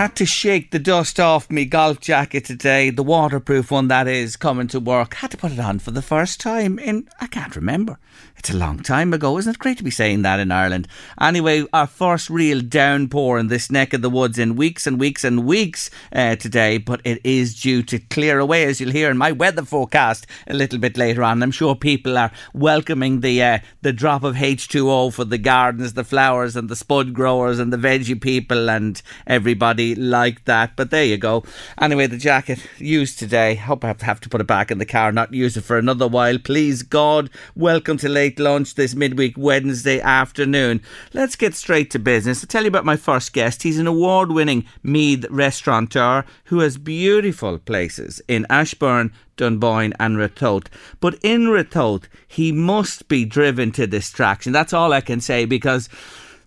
Had to shake the dust off me golf jacket today, the waterproof one that is, coming to work. Had to put it on for the first time in, I can't remember. It's a long time ago. Isn't it great to be saying that in Ireland? Anyway, our first real downpour in this neck of the woods in weeks and weeks and weeks uh, today, but it is due to clear away, as you'll hear in my weather forecast a little bit later on. I'm sure people are welcoming the uh, the drop of H2O for the gardens, the flowers, and the spud growers, and the veggie people, and everybody like that. But there you go. Anyway, the jacket used today. Hope I have to put it back in the car, not use it for another while. Please, God, welcome to late lunch this midweek Wednesday afternoon. Let's get straight to business. I'll tell you about my first guest. He's an award winning Meath restaurateur who has beautiful places in Ashbourne, Dunboyne and Ratoath. But in Ratoath, he must be driven to distraction. That's all I can say because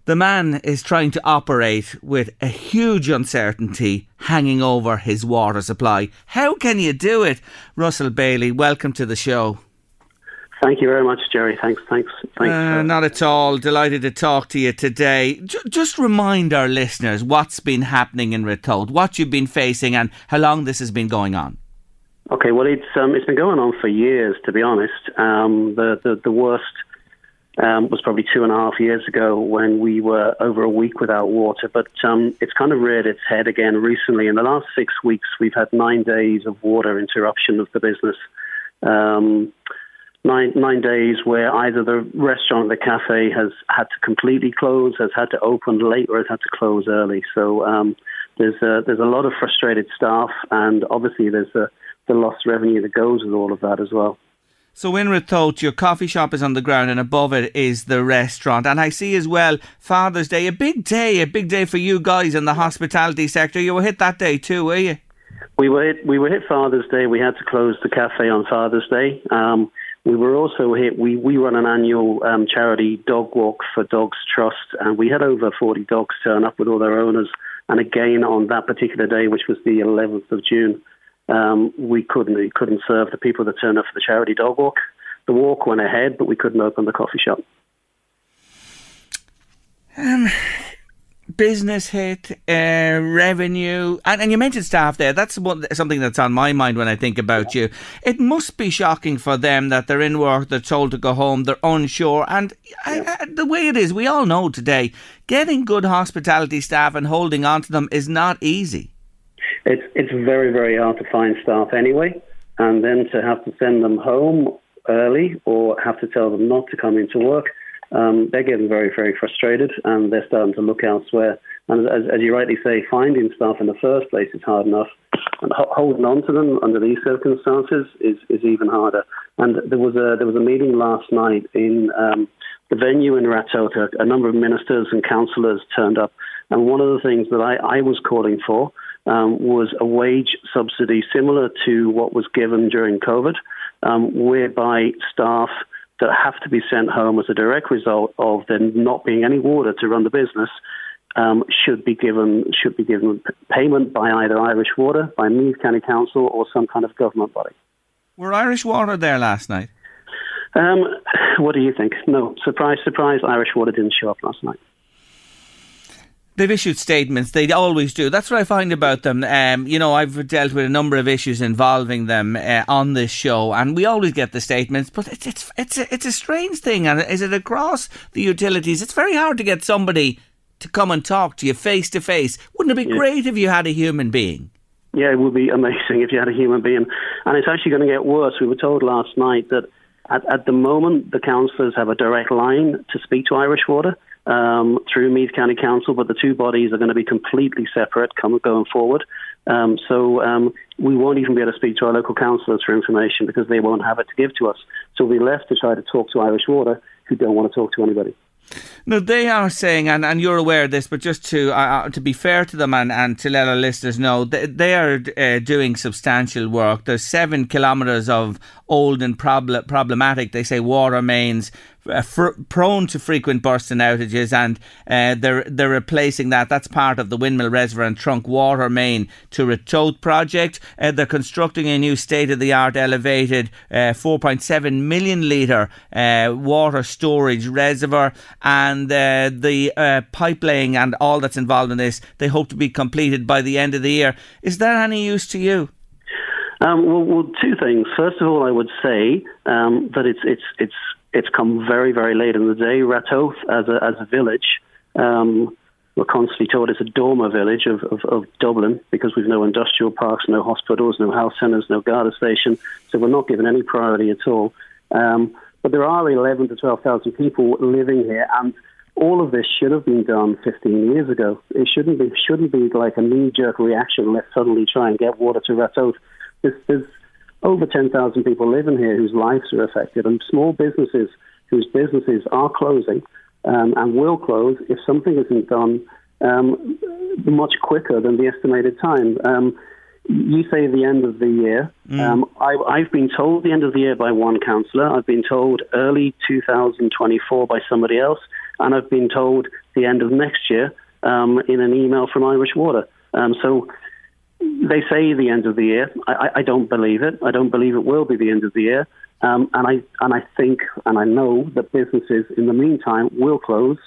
the man is trying to operate with a huge uncertainty hanging over his water supply. How can you do it? Russell Bailey, welcome to the show. Thank you very much, Jerry. Thanks, thanks, thanks. Uh, not at all. Delighted to talk to you today. J- just remind our listeners what's been happening in Ratoath, what you've been facing, and how long this has been going on. Okay, well, it's um, it's been going on for years, to be honest. Um, the, the the worst um, was probably two and a half years ago when we were over a week without water, but um, it's kind of reared its head again recently. In the last six weeks, we've had nine days of water interruption of the business. Um, nine nine days where either the restaurant, the cafe, has had to completely close, has had to open late, or has had to close early. So um, there's a, there's a lot of frustrated staff, and obviously there's a, the lost revenue that goes with all of that as well. So in Ratoath, your coffee shop is on the ground, and above it is the restaurant. And I see as well Father's Day, a big day, a big day for you guys in the hospitality sector. You were hit that day too, were you? We were hit, we were hit Father's Day. We had to close the cafe on Father's Day. Um, we were also hit. We, we run an annual um, charity dog walk for Dogs Trust, and we had over 40 dogs turn up with all their owners. And again, on that particular day, which was the 11th of June, um, we couldn't we couldn't serve the people that turned up for the charity dog walk. The walk went ahead, but we couldn't open the coffee shop. Um, business hit, uh, revenue, and, and you mentioned staff there. That's one, something that's on my mind when I think about you. It must be shocking for them that they're in work, they're told to go home, they're unsure, and. I, I, the way it is, we all know today, getting good hospitality staff and holding on to them is not easy. It's it's very very hard to find staff anyway, and then to have to send them home early or have to tell them not to come into work um, they're getting very, very frustrated and they're starting to look elsewhere. And as, as, you rightly say, finding staff in the first place is hard enough, and ho- holding on to them under these circumstances is, is even harder. And there was a there was a meeting last night in um, the venue in Ratoath. A number of ministers and councillors turned up, and one of the things that I, I was calling for um, was a wage subsidy similar to what was given during COVID, um, whereby staff that have to be sent home as a direct result of there not being any water to run the business um, should be given should be given payment by either Irish Water, by Meath County Council, or some kind of government body. Were Irish Water there last night? Um, what do you think? No, surprise, surprise. Irish Water didn't show up last night. They've issued statements. They always do. That's what I find about them. Um, you know, I've dealt with a number of issues involving them uh, on this show, and we always get the statements. But it's it's it's a, it's a strange thing, and is it across the utilities? It's very hard to get somebody to come and talk to you face to face. Wouldn't it be yeah. great if you had a human being? Yeah, it would be amazing if you had a human being. And it's actually going to get worse. We were told last night that at, at the moment the councillors have a direct line to speak to Irish Water um, through Meath County Council, but the two bodies are going to be completely separate come, going forward. Um, so um, we won't even be able to speak to our local councillors for information because they won't have it to give to us. So we'll be left to try to talk to Irish Water, who don't want to talk to anybody. No, they are saying, and, and you're aware of this, but just to uh, uh, to be fair to them and, and to let our listeners know, they, they are uh, doing substantial work. There's seven kilometres of old and prob- problematic, they say, water mains fr- prone to frequent bursts and outages, and uh, they're they're replacing that. That's part of the Windmill Reservoir and Trunk Water Main to Ratoath project. Uh, they're constructing a new state of the art elevated uh, 4.7 million litre uh, water storage reservoir, and uh, the pipelaying and all that's involved in this. They hope to be completed by the end of the year. Is that any use to you? Um, well, well, two things. First of all, I would say um, that it's it's it's it's come very, very late in the day. Ratoath, as a, as a village, um, we're constantly told it's a dormer village of, of, of, Dublin because we've no industrial parks, no hospitals, no health centres, no Garda station. So we're not given any priority at all. Um, but there are 11 to 12,000 people living here, and all of this should have been done 15 years ago. It shouldn't be shouldn't be like a knee-jerk reaction. Let's suddenly try and get water to Ratoath. There's, there's over 10,000 people living here whose lives are affected, and small businesses whose businesses are closing um, and will close if something isn't done um, much quicker than the estimated time. Um, you say the end of the year. Mm. Um, I, have been told the end of the year by one councillor. I've been told early 2024 by somebody else, and I've been told the end of next year um, in an email from Irish Water. Um, so they say the end of the year. I, I, don't believe it. I don't believe it will be the end of the year. Um, and I and I think and I know that businesses in the meantime will close.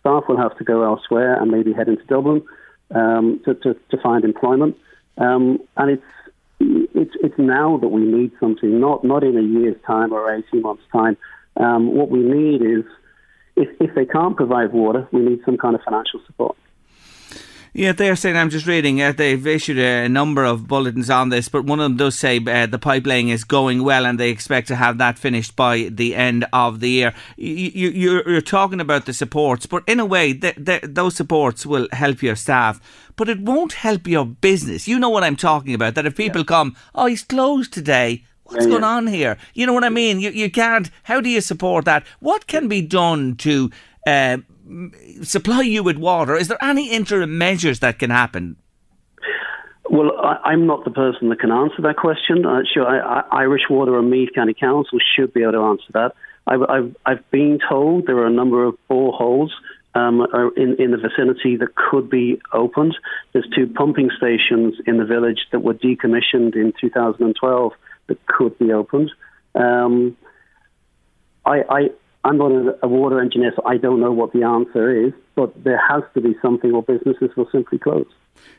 Staff will have to go elsewhere and maybe head into Dublin um, to, to, to, find employment. Um, and it's it's it's now that we need something, not not in a year's time or eighteen months' time. Um, what we need is if if they can't provide water, we need some kind of financial support. Yeah, they're saying, I'm just reading, uh, they've issued a number of bulletins on this, but one of them does say uh, the pipelaying is going well and they expect to have that finished by the end of the year. You, you, you're talking about the supports, but in a way, those supports will help your staff, but it won't help your business. You know what I'm talking about, that if people yeah. come, oh, he's closed today, What's yeah, going on here? You know what I mean? You, you can't. How do you support that? What can be done to uh, supply you with water, is there any interim measures that can happen? Well, I, am not the person that can answer that question. Uh, sure, I, I, Irish Water and Meath County Council should be able to answer that. I've, I've, I've been told there are a number of boreholes um, in, in the vicinity that could be opened. There's two pumping stations in the village that were decommissioned in 2012 that could be opened. Um, I, I, I'm not a, water engineer, so I don't know what the answer is, but there has to be something or businesses will simply close.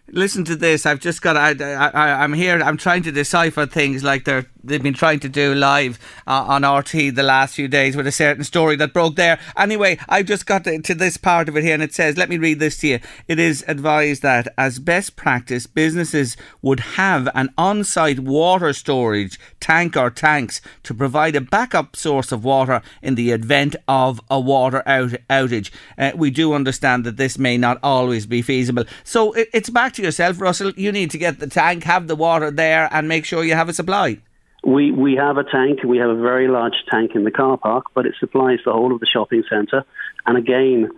Listen to this. I've just got. I, I, I'm here. I'm trying to decipher things like they're they've been trying to do live uh, on RTÉ the last few days with a certain story that broke there. Anyway, I've just got to, to, this part of it here, and it says, "Let me read this to you." It is advised that, as best practice, businesses would have an on-site water storage tank or tanks to provide a backup source of water in the event of a water out, outage. Uh, we do understand that this may not always be feasible, so it, it's back to yourself, Russell. You need to get the tank, have the water there, and make sure you have a supply. We we have a tank. We have a very large tank in the car park, but it supplies the whole of the shopping centre. And again,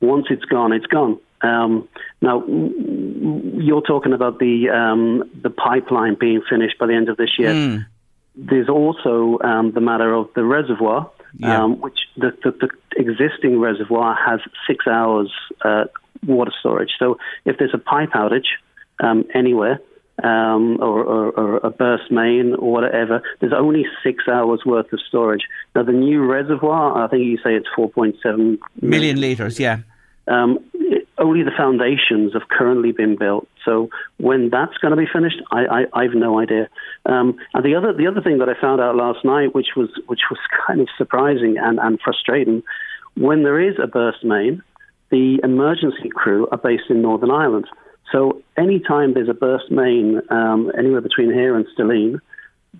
once it's gone, it's gone. Um, now, you're talking about the um, the pipeline being finished by the end of this year. Mm. There's also um, the matter of the reservoir, yeah. Um, which the, the, the, existing reservoir has six hours uh, water storage. So if there's a pipe outage um, anywhere, um, or, or, or, a burst main or whatever, there's only six hours worth of storage. Now, the new reservoir, I think you say it's 4.7 million, million litres, yeah. Um, it, only the foundations have currently been built. So when that's going to be finished, I, I, have no idea. Um, and the other the other thing that I found out last night, which was which was kind of surprising and, and frustrating, when there is a burst main, the emergency crew are based in Northern Ireland. So anytime there's a burst main um, anywhere between here and Stirling,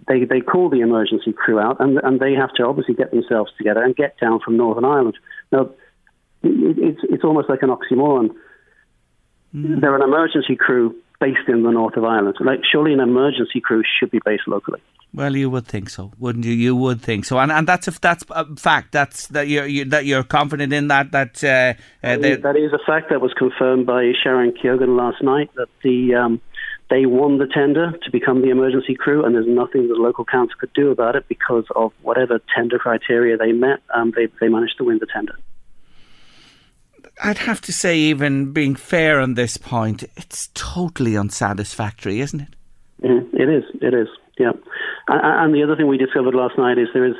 they, they call the emergency crew out and, and they have to obviously get themselves together and get down from Northern Ireland. Now, it, it's, it's almost like an oxymoron. Mm. They're an emergency crew based in the north of Ireland. Like, surely an emergency crew should be based locally. Well, you would think so, wouldn't you? You would think so, and and that's a that's a fact. That's that you're you, that you're confident in that that uh, uh, that is a fact that was confirmed by Sharon Keogan last night. That the um, they won the tender to become the emergency crew, and there's nothing the local council could do about it because of whatever tender criteria they met. Um, they they managed to win the tender. I'd have to say, even being fair on this point, it's totally unsatisfactory, isn't it? Mm, it is. It is. Yeah. And the other thing we discovered last night is there is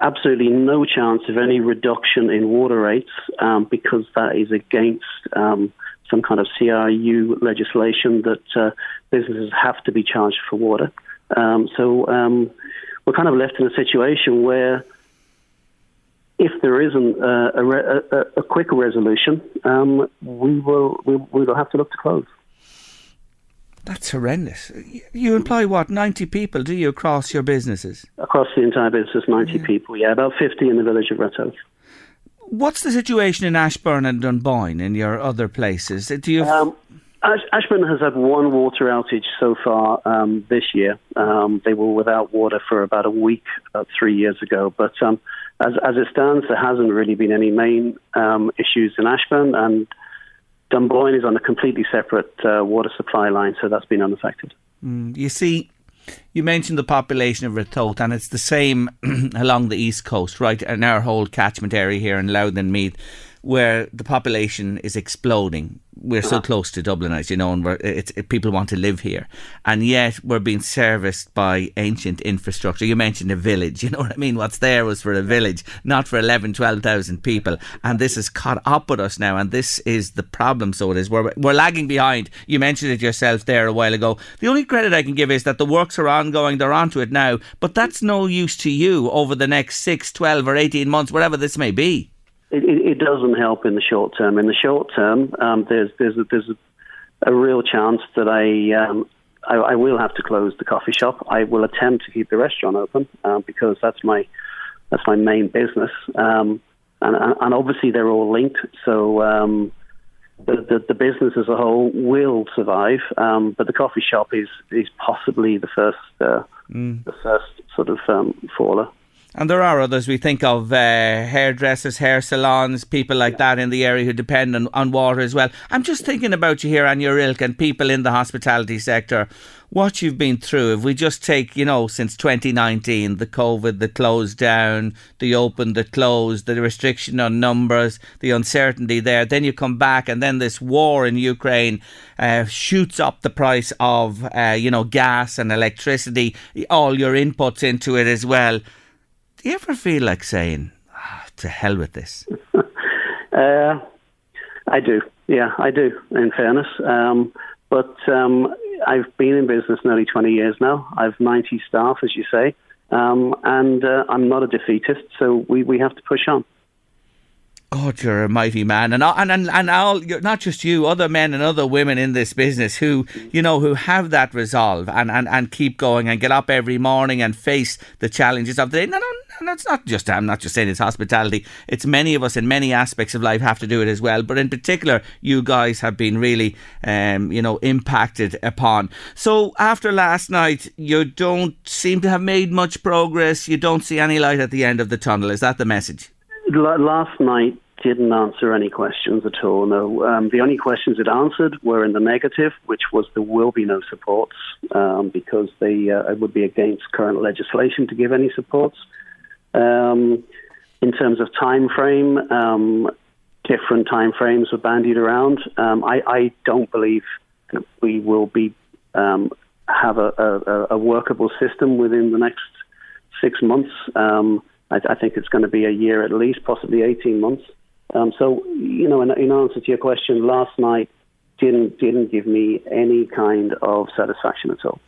absolutely no chance of any reduction in water rates um, because that is against um, some kind of CRU legislation that uh, businesses have to be charged for water. Um, so um, we're kind of left in a situation where if there isn't a, a, a, a quick resolution, um, we will we, we will have to look to close. That's horrendous. You employ what, 90 people, do you, across your businesses? Across the entire business, 90 yeah. people, yeah, about 50 in the village of Ratoath. What's the situation in Ashbourne and Dunboyne in your other places? Do you. Um, Ash- Ashbourne has had one water outage so far um, this year. Um, they were without water for about a week, about three years ago. But um, as, as it stands, there hasn't really been any main um, issues in Ashbourne, and Dunboyne is on a completely separate uh, water supply line, so that's been unaffected. Mm, you see, you mentioned the population of Ratoath, and it's the same along the east coast, right? In our whole catchment area here in Louth and Meath, where the population is exploding we're so uh-huh. close to Dublin, as you know, and we're, it's, it, people want to live here, and yet we're being serviced by ancient infrastructure. You mentioned a village, you know what I mean? What's there was for a village, not for 11, 12,000 people, and this is caught up with us now, and this is the problem. So it is. We're we're lagging behind. You mentioned it yourself there a while ago. The only credit I can give is that the works are ongoing; they're onto it now, but that's no use to you over the next six, 12 or eighteen months, whatever this may be it, it, doesn't help in the short term. In the short term, um, there's there's a, there's a, a, real chance that I, um, I, I will have to close the coffee shop. I will attempt to keep the restaurant open uh, because that's my that's my main business, um, and, and obviously they're all linked. So. Um, the, the, the, business as a whole will survive, um, but the coffee shop is, is possibly the first uh, mm. the first sort of um, faller. And there are others. We think of uh, hairdressers, hair salons, people like that in the area who depend on, on water as well. I'm just thinking about you here and your ilk and people in the hospitality sector. What you've been through. If we just take, you know, since 2019, the COVID, the closed down, the open, the closed, the restriction on numbers, the uncertainty there. Then you come back, and then this war in Ukraine uh, shoots up the price of, uh, you know, gas and electricity, all your inputs into it as well do you ever feel like saying, oh, to hell with this? uh, I do. Yeah, I do, in fairness. Um, but um, I've been in business nearly 20 years now. I've 90 staff, as you say. Um, and uh, I'm not a defeatist, so we, we have to push on. God, you're a mighty man, and and and, and all, not just you, other men and other women in this business who you know who have that resolve and, and, and keep going and get up every morning and face the challenges of the day. No, no, no, it's not just I'm not just saying it's hospitality. It's many of us in many aspects of life have to do it as well. But in particular, you guys have been really, um, you know, impacted upon. So after last night, you don't seem to have made much progress. You don't see any light at the end of the tunnel. Is that the message? Last night, didn't answer any questions at all. No, um, the only questions it answered were in the negative, which was there will be no supports um, because they uh, it would be against current legislation to give any supports. Um, in terms of time frame, um, different time frames were bandied around. Um, I, I, don't believe that we will be um, have a, a, a, workable system within the next six months. I, I think it's going to be a year at least, possibly eighteen months. Um, so, you know, in, in answer to your question, last night didn't didn't give me any kind of satisfaction at all.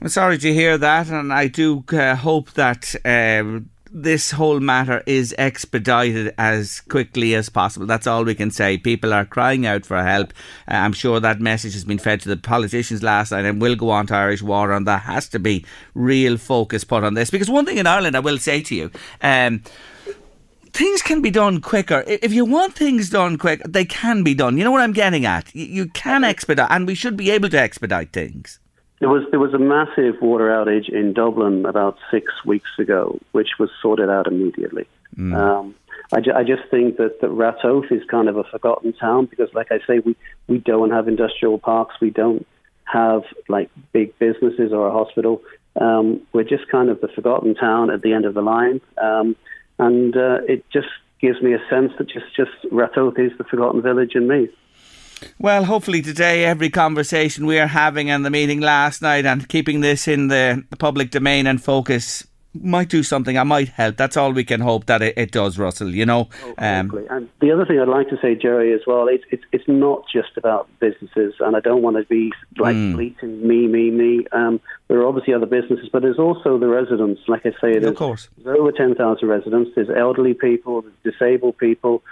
I'm sorry to hear that, and I do uh, hope that. Um, this whole matter is expedited as quickly as possible. That's all we can say. People are crying out for help. Uh, I'm sure that message has been fed to the politicians last night and will go on to Irish Water, and there has to be real focus put on this. Because one thing in Ireland, I will say to you, um, things can be done quicker. If you want things done quick, they can be done. You know what I'm getting at? You can expedite, and we should be able to expedite things. There was there was a massive water outage in Dublin about six weeks ago, which was sorted out immediately. Mm. Um, I, ju- I, just think that, that Ratoath is kind of a forgotten town because, like I say, we, we don't have industrial parks, we don't have like big businesses or a hospital. Um, we're just kind of the forgotten town at the end of the line. Um, and uh, it just gives me a sense that just just Ratoath is the forgotten village in me. Well, hopefully today, every conversation we are having and the meeting last night and keeping this in the public domain and focus might do something. I might help. That's all we can hope that it, it does, Russell. You know. Oh, um, and the other thing I'd like to say, Jerry, as well, it's it's it's not just about businesses, and I don't want to be like mm. bleating me, me, me. Um, there are obviously other businesses, but there's also the residents. Like I say, there's, of course. there's over ten thousand residents. There's elderly people, there's disabled people,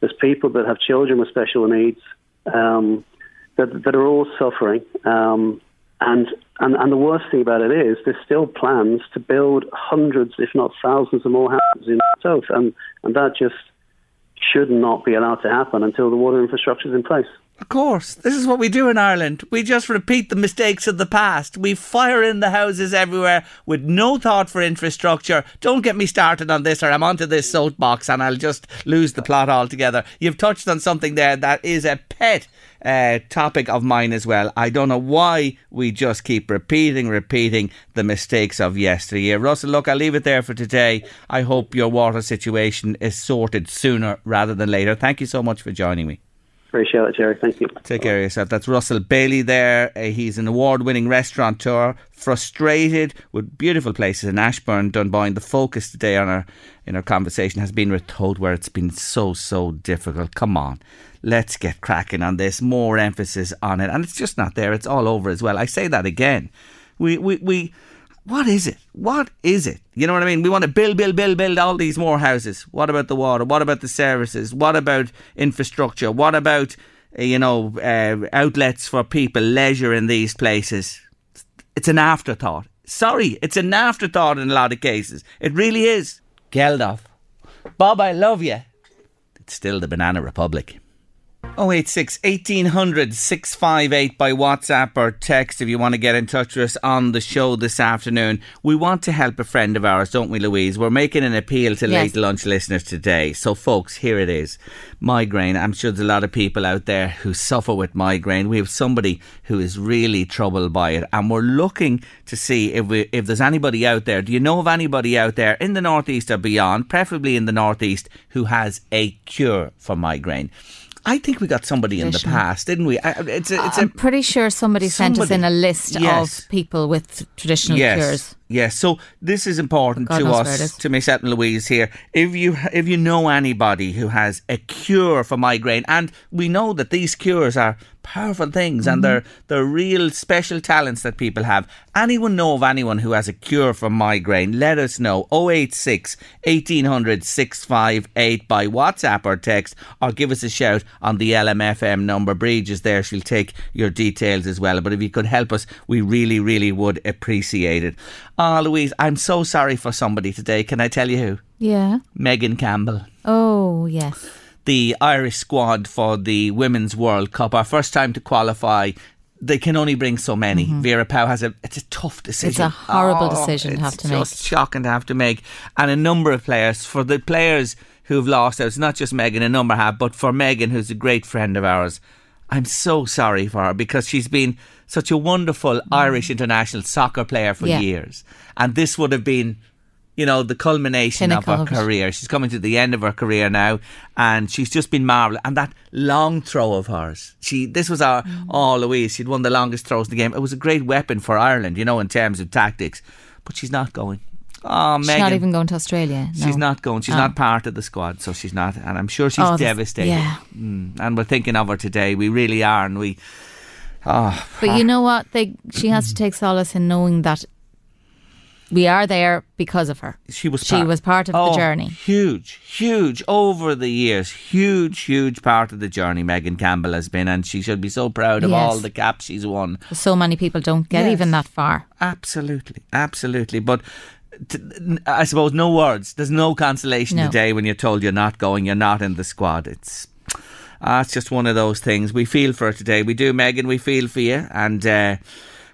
there's people that have children with special needs. Um, that, that are all suffering. Um, and, and, and the worst thing about it is there's still plans to build hundreds, if not thousands, of more houses in the south, and, and that just should not be allowed to happen until the water infrastructure is in place. Of course. This is what we do in Ireland. We just repeat the mistakes of the past. We fire in the houses everywhere with no thought for infrastructure. Don't get me started on this or I'm onto this soapbox and I'll just lose the plot altogether. You've touched on something there that is a pet uh, topic of mine as well. I don't know why we just keep repeating, repeating the mistakes of yesteryear. Russell, look, I'll leave it there for today. I hope your water situation is sorted sooner rather than later. Thank you so much for joining me. Appreciate it, Jerry. Thank you. Take care of yourself. That's Russell Bailey there. Uh, he's an award winning restaurateur, frustrated with beautiful places in Ashbourne, Dunboyne. The focus today on our in our conversation has been Ratoath, where it's been so, so difficult. Come on let's get cracking on this, more emphasis on it. And it's just not there, it's all over as well. I say that again. We, we, we, what is it? What is it? You know what I mean? We want to build, build, build, build all these more houses. What about the water? What about the services? What about infrastructure? What about, uh, you know, uh, outlets for people, leisure in these places? It's an afterthought. Sorry, it's an afterthought in a lot of cases. It really is. Geldof. Bob, I love you. It's still the Banana Republic. 086 1800 658 by WhatsApp or text if you want to get in touch with us on the show this afternoon. We want to help a friend of ours, don't we, Louise? We're making an appeal to yes. late lunch listeners today. So, folks, here it is migraine. I'm sure there's a lot of people out there who suffer with migraine. We have somebody who is really troubled by it, and we're looking to see if we, if there's anybody out there. Do you know of anybody out there in the northeast or beyond, preferably in the northeast, who has a cure for migraine? I think we got somebody in the past, didn't we? It's a, it's I'm a, pretty sure somebody, somebody, sent us in a list yes. of people with traditional yes. cures. Yes, so this is important God to us, to myself and Louise here. If you if you know anybody who has a cure for migraine, and we know that these cures are powerful things mm-hmm. and they're they're real special talents that people have. Anyone know of anyone who has a cure for migraine? Let us know. 086 1800 658 by WhatsApp or text or give us a shout on the LMFM number. Bridge is there. She'll take your details as well. But if you could help us, we really, really would appreciate it. Ah, oh, Louise, I'm so sorry for somebody today. Can I tell you who? Yeah. Megan Campbell. Oh, yes the Irish squad for the Women's World Cup. Our first time to qualify. They can only bring so many. Mm-hmm. Vera Pauw has a. It's a tough decision. It's a horrible oh, decision to have to make. It's shocking to have to make, and a number of players for the players who've lost out. It's not just Megan. A number have, but for Megan, who's a great friend of ours, I'm so sorry for her because she's been such a wonderful mm. Irish international soccer player for yeah. years, and this would have been you know, the culmination Pinnacle of her career. She's coming to the end of her career now, and she's just been marvellous. And that long throw of hers, she this was our mm. oh Louise, she'd won the longest throws in the game. It was a great weapon for Ireland, you know, in terms of tactics. But she's not going. Oh, she's Megan. not even going to Australia. No. She's not going. She's Oh. not part of the squad, so she's not. And I'm sure she's Oh, devastated. yeah. Mm, and we're thinking of her today. We really are, and we. Oh, But you know what? They she has to take solace in knowing that we are there because of her. she was. She part- was part of the Oh, journey. Huge, huge over the years. Huge, huge part of the journey. Megan Campbell has been, and she should be so proud of Yes. all the caps she's won. So many people don't get Yes. even that far. Absolutely, absolutely. But I suppose no words. There's no consolation No. today when you're told you're not going, you're not in the squad. It's ah, it's just one of those things. We feel for today. We do, Megan. We feel for you, and. Uh,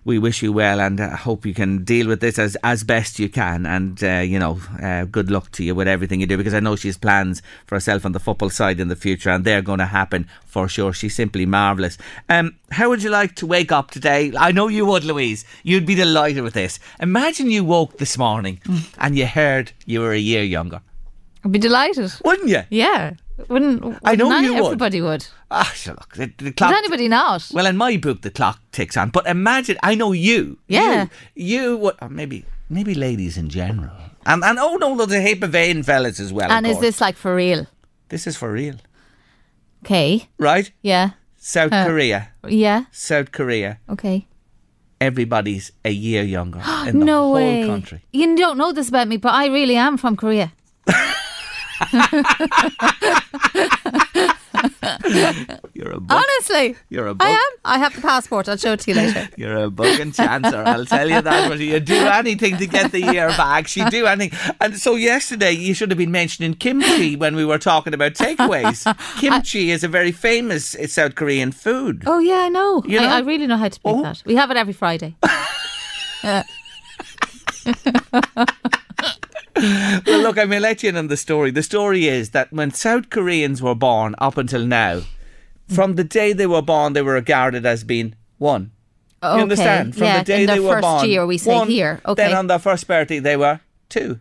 we wish you well and uh, hope you can deal with this as, as best you can. And, uh, you know, uh, good luck to you with everything you do because I know she has plans for herself on the football side in the future and they're going to happen for sure. She's simply marvellous. Um, how would you like to wake up today? I know you would, Louise. You'd be delighted with this. Imagine you woke this morning and you heard you were a year younger. I'd be delighted. Wouldn't you? Yeah. Wouldn't I know not you would. everybody would. Ah, sure, look, the, the Would clock. anybody not? Well, in my book, the clock ticks on. But imagine, I know you. Yeah. You, you would, or maybe, maybe ladies in general. And, and oh no, there's a heap of vain fellas as well. of and is course. this like for real? This is for real. Okay. Right? Yeah. South Uh. Korea. Yeah. South Korea. Okay. Everybody's a year younger in the no whole way. country. You don't know this about me, but I really am from Korea. You're a book. Honestly. You're a book. I am. I have the passport. I'll show it to you later. You're a and chancer, I'll tell you that. But you do anything to get the year back. She do anything. And so yesterday you should have been mentioning kimchi when we were talking about takeaways. Kimchi is a very famous South Korean food. Oh yeah, I know. You know? I, I really know how to make Oh. that. We have it every Friday. Well, look, I may let you in on the story. The story is that when South Koreans were born up until now, from the day they were born, they were regarded as being one. Okay. You understand? From yeah, the day they were first born, year, we say one, here. Okay. Then on their first birthday, they were two.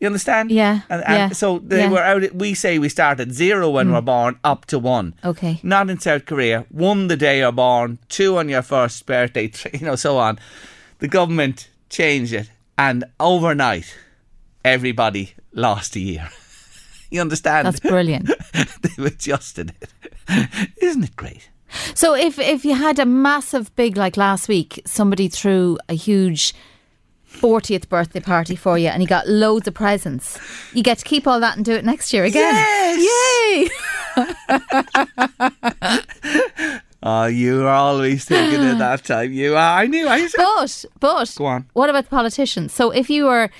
You understand? Yeah, And, and yeah, so they yeah. Mm. were out. At, we say we start at zero when we're born, up to one. Okay. Not in South Korea. One the day you're born, two on your first birthday, three, you know, so on. The government changed it, and overnight, everybody lost a year. you understand? That's brilliant. They've adjusted it. Isn't it great? So if if you had a massive big like last week, somebody threw a huge 40th birthday party for you and you got loads of presents. You get to keep all that and do it next year again. Yay! Oh, you are always thinking at that time. You are. I knew. I said. But but Go on. what about the politicians? So if you were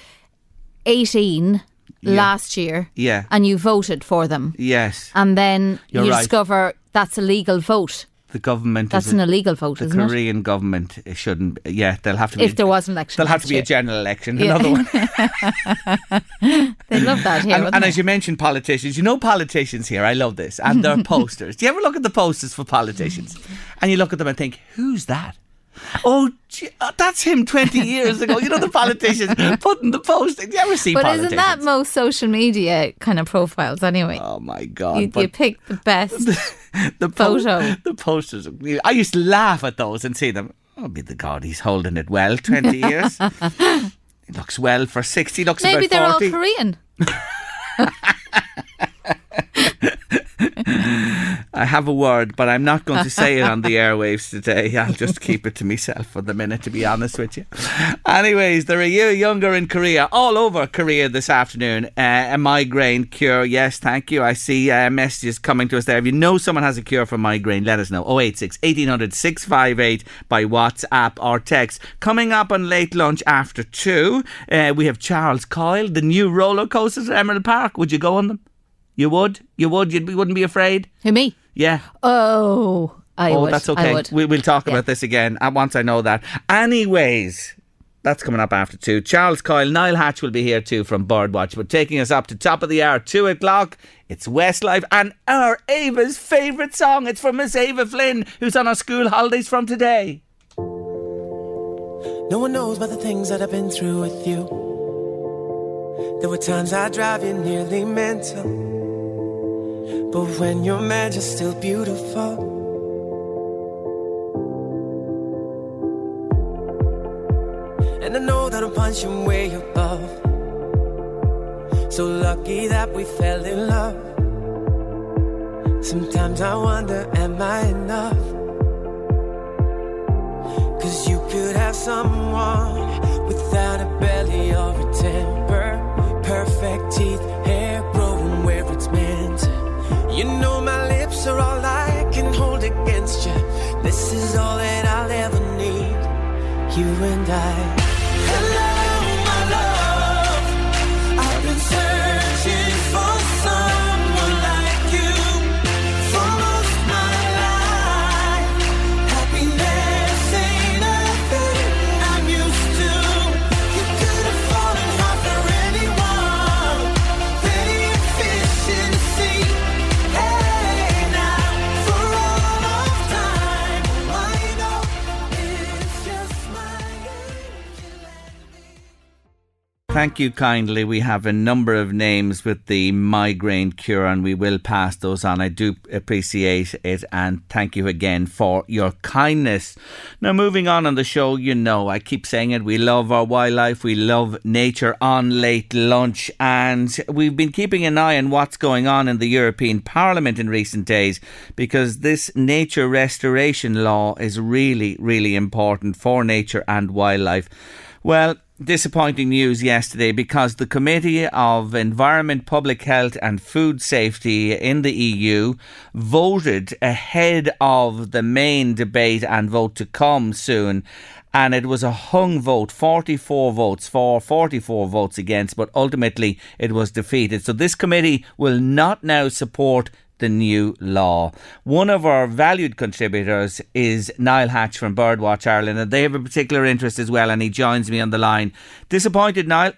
18 last year Yeah. and you voted for them Yes. and then You're you right. discover that's a legal vote. The government. That's an illegal vote, The isn't it? Korean government shouldn't. Yeah, they'll have to. Be, If there was an election there'll have to be year. a general election. Yeah. Another one. They love that here. and, and as you mentioned, politicians. You know politicians here. I love this, and their posters. Do you ever look at the posters for politicians, and you look at them and think, "Who's that?" Oh, gee, uh, that's him 20 years ago. You know, the politicians putting the poster. Do you ever see but isn't that most social media kind of profiles anyway? Oh my God. you, you pick the best. the po- photo. the posters. I used to laugh at those and see them. Oh, be the God, he's holding it well. 20 years. he looks well for 60. Looks Maybe they're 40. all Korean. I have a word, but I'm not going to say it on the airwaves today. I'll just keep it to myself for the minute, to be honest with you. Anyways, they're a year younger in Korea, all over Korea this afternoon. Uh, a migraine cure. Yes, thank you. I see uh, messages coming to us there. If you know someone has a cure for migraine, let us know. 086 1800 658 by WhatsApp or text. Coming up on late lunch after two, uh, we have Charles Coyle, the new roller coasters at Emerald Park. Would you go on them? You would? You would? You wouldn't be afraid? Who me? Yeah. Oh, I oh, would. that's I okay. would. We, we'll talk Yeah. about this again once I know that. Anyways, that's coming up after two. Charles Coyle, Niall Hatch will be here too from Birdwatch, but taking us up to top of the hour, two o'clock. It's Westlife and our Ava's favourite song. It's from Miss Ava Flynn, who's on her school holidays from today. No one knows about the things that I've been through with you. There were times I drive you nearly mental. But when you're mad, you're still beautiful. And I know that I'm punching way above. So lucky that we fell in love. Sometimes I wonder, am I enough? Cause you could have someone without a belly or a temper. Perfect teeth, You know my lips are all I can hold against you. This is all that I'll ever need. You and I. Thank you kindly. We have a number of names with the migraine cure and we will pass those on. I do appreciate it and thank you again for your kindness. Now, moving on on the show, you know, I keep saying it, we love our wildlife, we love nature on late lunch, and we've been keeping an eye on what's going on in the European Parliament in recent days because this nature restoration law is really, really important for nature and wildlife. Well, disappointing news yesterday because the Committee of Environment, Public Health and Food Safety in the EU voted ahead of the main debate and vote to come soon. And it was a hung vote 44 votes for, 44 votes against, but ultimately it was defeated. So this committee will not now support the new law. One of our valued contributors is Niall Hatch from Birdwatch Ireland, and they have a particular interest as well, and he joins me on the line. Disappointed, Niall?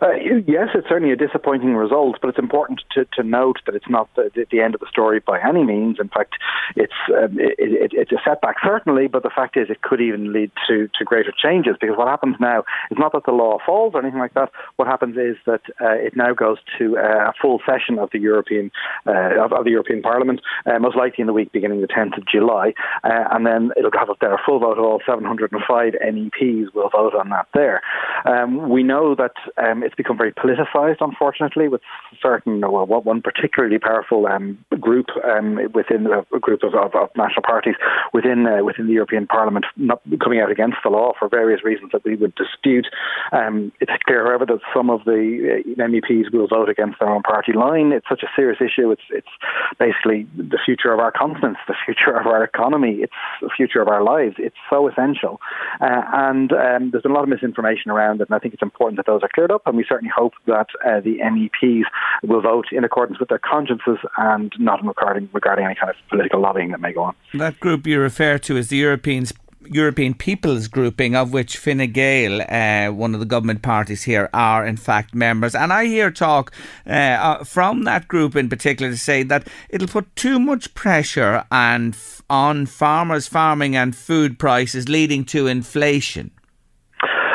Uh, yes, it's certainly a disappointing result, but it's important to, to note that it's not the, the end of the story by any means. In fact, it's um, it, it, it's a setback certainly, but the fact is it could even lead to, to greater changes because what happens now is not that the law falls or anything like that. What happens is that uh, it now goes to uh, a full session of the European uh, of, of, the European Parliament, uh, most likely in the week beginning the 10th of July, uh, and then it'll have a full vote of all 705 MEPs will vote on that there. Um, we know that. Um, it's become very politicized, unfortunately, with certain, well, one particularly powerful um, group um, within a group of, of, of, national parties within uh, within the European Parliament not coming out against the law for various reasons that we would dispute. Um, it's clear, however, that some of the uh, MEPs will vote against their own party line. It's such a serious issue. It's it's basically the future of our continent, the future of our economy, it's the future of our lives. It's so essential, uh, and um, there's been a lot of misinformation around it, and I think it's important that those are cleared up and we certainly hope that uh, the MEPs will vote in accordance with their consciences and not regarding regarding any kind of political lobbying that may go on. That group you refer to is the Europeans European People's Grouping, of which Fine Gael, uh, one of the government parties here, are in fact members. And I hear talk uh, uh, from that group in particular to say that it'll put too much pressure and on farmers' farming and food prices, leading to inflation.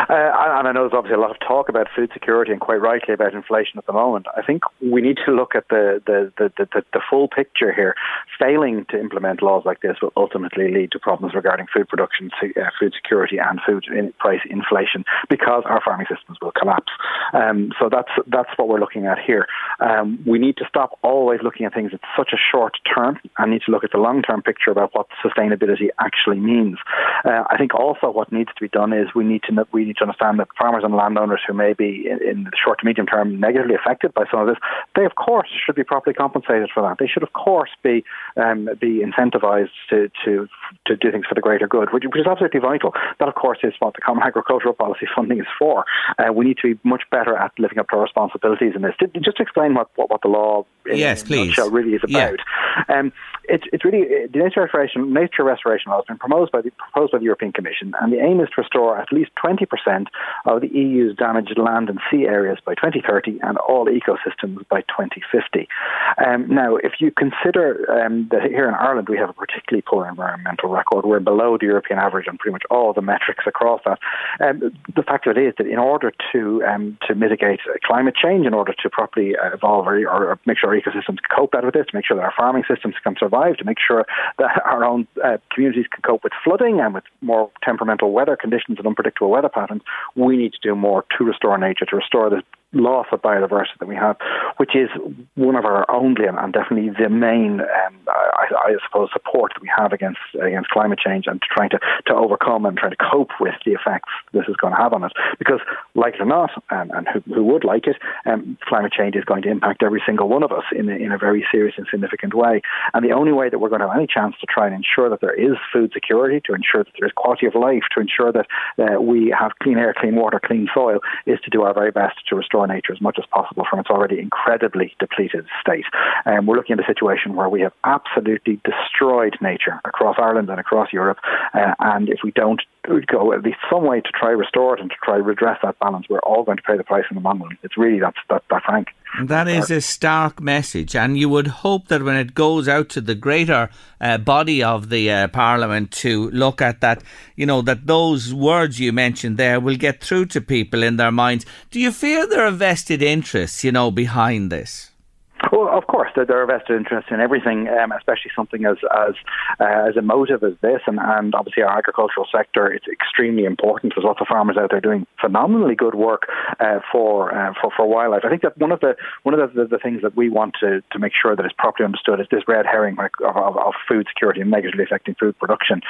Uh, and I know there's obviously a lot of talk about food security and quite rightly about inflation at the moment. I think we need to look at the, the, the, the, the full picture here. Failing to implement laws like this will ultimately lead to problems regarding food production, uh, food security, and food price inflation because our farming systems will collapse. Um, so that's that's what we're looking at here. Um, we need to stop always looking at things at such a short term and need to look at the long term picture about what sustainability actually means. Uh, I think also what needs to be done is we need to we need to understand that farmers and landowners who may be in, in, the short to medium term negatively affected by some of this, they of course should be properly compensated for that. They should of course be um, be incentivized to, to to do things for the greater good, which, which, is absolutely vital. That of course is what the Common Agricultural Policy funding is for. Uh, we need to be much better at living up to our responsibilities in this. Just to explain what, what, what the law in, yes, please. really is about. Yeah. Um, it's it's really the nature restoration nature restoration law has been proposed by the proposed by the European Commission, and the aim is to restore at least twenty percent of the EU's damaged land and sea areas by 2030 and all ecosystems by 2050. Um, now, if you consider um, that here in Ireland we have a particularly poor environmental record, we're below the European average on pretty much all the metrics across that. Um, the fact of it is that in order to um, to mitigate climate change, in order to properly uh, evolve or, or, make sure our ecosystems cope better with this, to make sure that our farming systems can survive, to make sure that our own uh, communities can cope with flooding and with more temperamental weather conditions and unpredictable weather patterns, we need to do more to restore nature, to restore this loss of biodiversity that we have, which is one of our only and, and definitely the main, um, I, I, suppose, support that we have against against climate change and trying to, to overcome and trying to cope with the effects this is going to have on us. Because, like it or not, um, and who, who would like it, um, climate change is going to impact every single one of us in a, in a very serious and significant way. And the only way that we're going to have any chance to try and ensure that there is food security, to ensure that there is quality of life, to ensure that uh, we have clean air, clean water, clean soil, is to do our very best to restore nature as much as possible from its already incredibly depleted state. And um, we're looking at a situation where we have absolutely destroyed nature across Ireland and across Europe. Uh, and if we don't go at least some way to try restore it and to try redress that balance, we're all going to pay the price in the long run. It's really that that, that frank. That is a stark message, and you would hope that when it goes out to the greater uh, body of the uh, Parliament to look at that, you know, that those words you mentioned there will get through to people in their minds. Do you fear there are vested interests, you know, behind this? Well, of course, there, there are vested interests in everything, um, especially something as as uh, as emotive as this, and, and obviously our agricultural sector. It's extremely important. There's lots of farmers out there doing phenomenally good work uh, for uh, for for wildlife. I think that one of the one of the, the, the, things that we want to, to make sure that is properly understood is this red herring of, of, of food security and negatively affecting food production.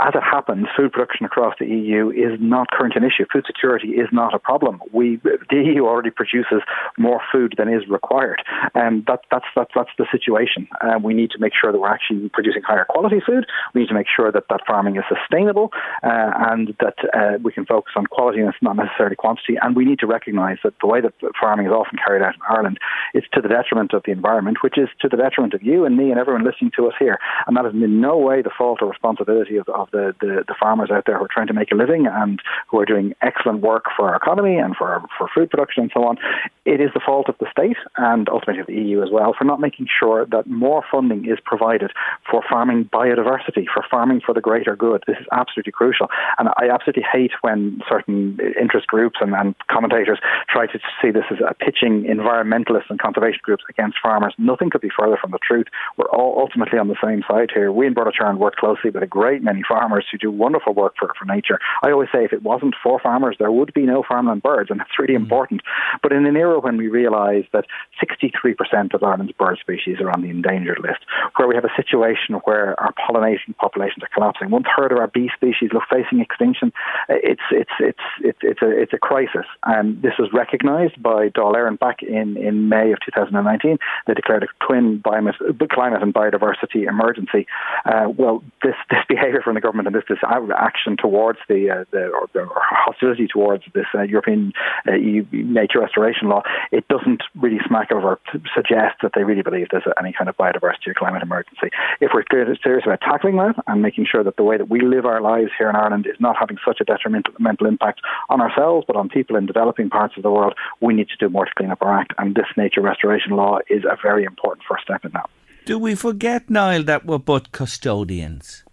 As it happens, food production across the EU is not currently an issue. Food security is not a problem. We the EU already produces more food than is required. Um, that, that's, that's, that's the situation. Uh, we need to make sure that we're actually producing higher quality food. We need to make sure that that farming is sustainable uh, and that uh, we can focus on quality and not necessarily quantity. And we need to recognise that the way that farming is often carried out in Ireland is to the detriment of the environment, which is to the detriment of you and me and everyone listening to us here. And that is in no way the fault or responsibility of, of the, the, the farmers out there who are trying to make a living and who are doing excellent work for our economy and for, our, for food production and so on. It is the fault of the state and ultimately of the EU as well for not making sure that more funding is provided for farming biodiversity, for farming for the greater good. This is absolutely crucial. And I absolutely hate when certain interest groups and, and commentators try to see this as a pitching environmentalists and conservation groups against farmers. Nothing could be further from the truth. We're all ultimately on the same side here. We in Burlington work closely with a great many farmers who do wonderful work for, for nature. I always say if it wasn't for farmers, there would be no farmland birds, and that's really mm. important. But in an era when we realise that 63% of Ireland's bird species are on the endangered list, where we have a situation where our pollinating populations are collapsing. One third of our bee species look facing extinction. It's it's it's it's it's a it's a crisis, and this was recognised by Dáil Éireann back in, in May of 2019. They declared a twin climate and biodiversity emergency. Uh, well, this this behaviour from the government and this this action towards the uh, the, or hostility towards this uh, European uh, nature restoration law, it doesn't really smack of or suggest that they really believe there's any kind of biodiversity or climate emergency. If we're serious about tackling that and making sure that the way that we live our lives here in Ireland is not having such a detrimental impact on ourselves, but on people in developing parts of the world, we need to do more to clean up our act. And this nature restoration law is a very important first step in that. Do we forget, Niall, that we're but custodians?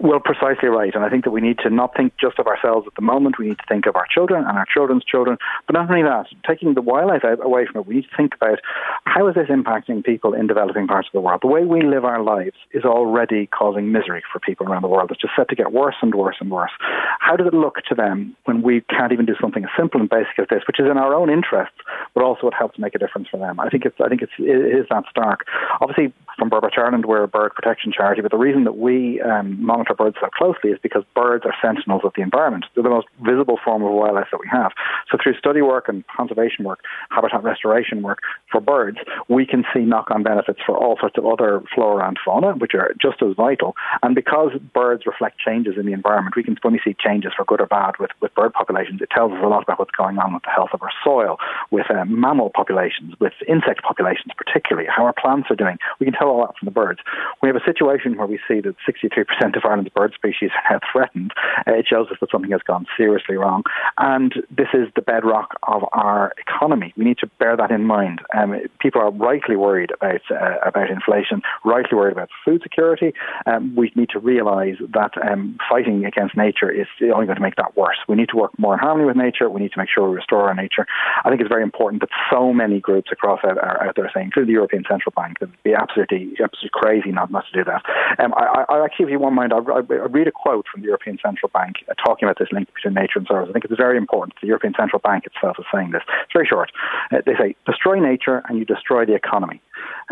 Well, precisely right. And I think that we need to not think just of ourselves at the moment. We need to think of our children and our children's children. But not only that, taking the wildlife away from it, we need to think about how is this impacting people in developing parts of the world. The way we live our lives is already causing misery for people around the world. It's just set to get worse and worse and worse. How does it look to them when we can't even do something as simple and basic as this, which is in our own interests, but also it helps make a difference for them? I think it's I think it's it is that stark. Obviously, from Birdwatch Ireland, we're a bird protection charity, but the reason that we um, monitor monitor birds so closely is because birds are sentinels of the environment. They're the most visible form of wildlife that we have. So through study work and conservation work, habitat restoration work for birds, we can see knock-on benefits for all sorts of other flora and fauna, which are just as vital. And because birds reflect changes in the environment, we can when we see changes for good or bad with, with bird populations, it tells us a lot about what's going on with the health of our soil, with uh, mammal populations, with insect populations particularly, how our plants are doing. We can tell all that from the birds. We have a situation where we see that 63% of Ireland's bird species are threatened, uh, it shows us that something has gone seriously wrong. And this is the bedrock of our economy. We need to bear that in mind. Um, people are rightly worried about uh, about inflation, rightly worried about food security. Um, we need to realise that um, fighting against nature is only going to make that worse. We need to work more in harmony with nature. We need to make sure we restore our nature. I think it's very important that so many groups across out, are out there saying, including the European Central Bank, that it would be absolutely absolutely crazy not, not to do that. Um, I, I actually, if you won't mind, I'll I, read a quote from the European Central Bank uh, talking about this link between nature and service. I think it's very important. The European Central Bank itself is saying this. It's very short. Uh, they say, destroy nature and you destroy the economy.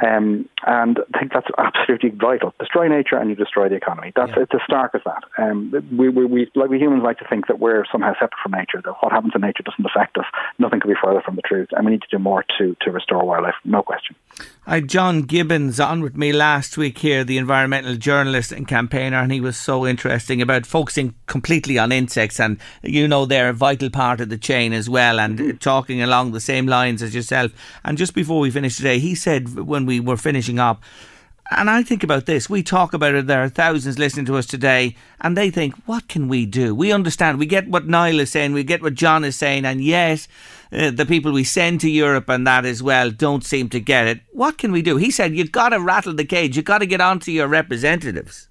Um, and I think that's absolutely vital. Destroy nature and you destroy the economy. That's yeah. it's as stark as that. Um, we, we, we, like we humans like to think that we're somehow separate from nature. That what happens in nature doesn't affect us. Nothing could be further from the truth, and we need to do more to to restore wildlife. No question. I had John Gibbons on with me last week here, the environmental journalist and campaigner, and he was so interesting about focusing completely on insects, and you know they're a vital part of the chain as well, and mm-hmm. talking along the same lines as yourself. And just before we finish today, he said when we were finishing up and I think about this. We talk about it. There are thousands listening to us today, and they think, what can we do? We understand. We get what Niall is saying. We get what John is saying. And yes, uh, the people we send to Europe and that as well don't seem to get it. What can we do? He said, you've got to rattle the cage. You've got to get on to your representatives.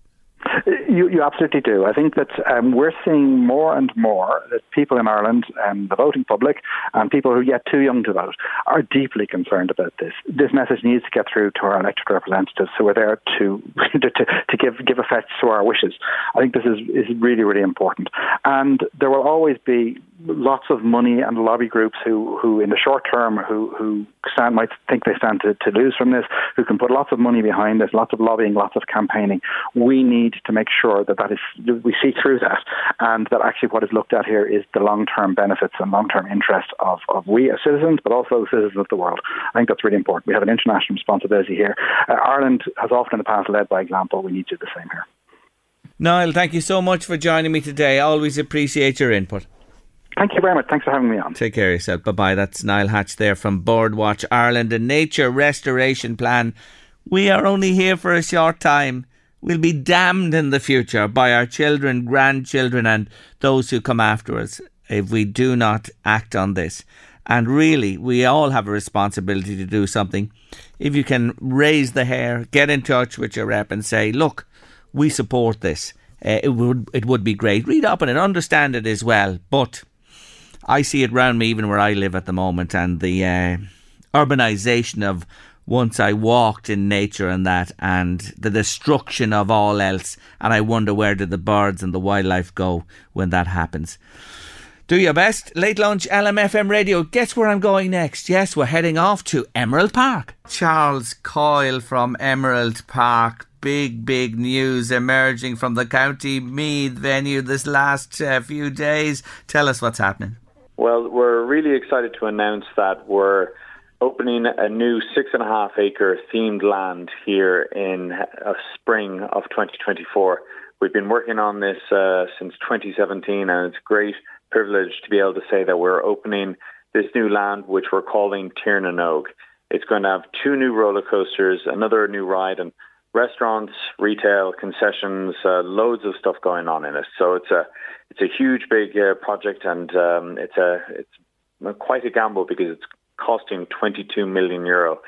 You, you absolutely do. I think that um, we're seeing more and more that people in Ireland, um, the voting public, and people who are yet too young to vote, are deeply concerned about this. This message needs to get through to our elected representatives who are there to to, to give give effect to our wishes. I think this is is really really important, and there will always be lots of money and lobby groups who, who in the short term, who, who stand, might think they stand to, to lose from this, who can put lots of money behind this, lots of lobbying, lots of campaigning. We need to make sure that that is, we see through that and that actually what is looked at here is the long-term benefits and long-term interest of, of we as citizens, but also the citizens of the world. I think that's really important. We have an international responsibility here. Uh, Ireland has often in the past led by example. We need to do the same here. Niall, thank you so much for joining me today. I always appreciate your input. Thank you very much. Thanks for having me on. Take care of yourself. Bye bye. That's Niall Hatch there from Birdwatch Ireland, a nature restoration plan. We are only here for a short time. We'll be damned in the future by our children, grandchildren, and those who come after us if we do not act on this. And really, we all have a responsibility to do something. If you can raise the hair, get in touch with your rep and say, look, we support this. Uh, it would it would be great. Read up on it, understand it as well. But I see it round me, even where I live at the moment, and the uh, urbanisation of once I walked in nature and that, and the destruction of all else. And I wonder where did the birds and the wildlife go when that happens. Do your best. Late lunch, LMFM radio. Guess where I'm going next? Yes, we're heading off to Emerald Park. Charles Coyle from Emerald Park. Big, big news emerging from the County Meath venue this last uh, few days. Tell us what's happening. Well, we're really excited to announce that we're opening a new six and a half acre themed land here in uh, spring of 2024. We've been working on this uh, since 2017, and it's a great privilege to be able to say that we're opening this new land, which we're calling Tir na nÓg. It's going to have two new roller coasters, another new ride, and restaurants, retail, concessions, uh, loads of stuff going on in it. So it's a it's a huge, big uh, project, and um, it's a it's quite a gamble because it's costing 22 million euro.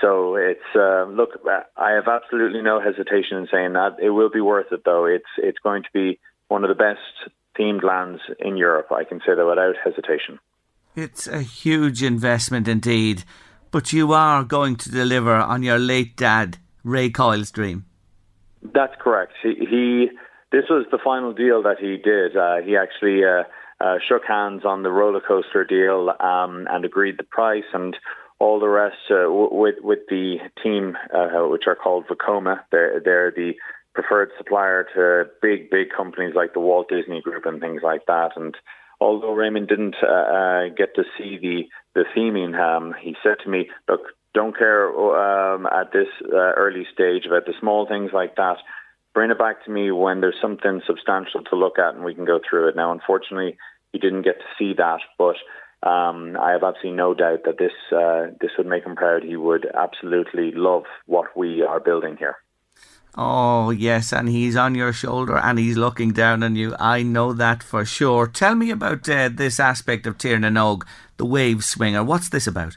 So it's uh, look, I have absolutely no hesitation in saying that it will be worth it. Though it's it's going to be one of the best themed lands in Europe. I can say that without hesitation. It's a huge investment indeed, but you are going to deliver on your late dad Ray Coyle's dream. That's correct. He, he this was the final deal that he did. Uh, he actually uh, uh, shook hands on the roller coaster deal um, and agreed the price and all the rest uh, w- with with the team, uh, which are called Vekoma. They're they're the preferred supplier to big big companies like the Walt Disney Group and things like that. And although Raymond didn't uh, get to see the the theming, um, he said to me, "Look, don't care um, at this early stage about the small things like that." bring it back to me when there's something substantial to look at and we can go through it. Now, unfortunately, he didn't get to see that, but um, I have absolutely no doubt that this uh, this would make him proud. He would absolutely love what we are building here. Oh yes, and he's on your shoulder and he's looking down on you. I know that for sure. Tell me about uh, this aspect of Tir na nÓg, the wave swinger. What's this about?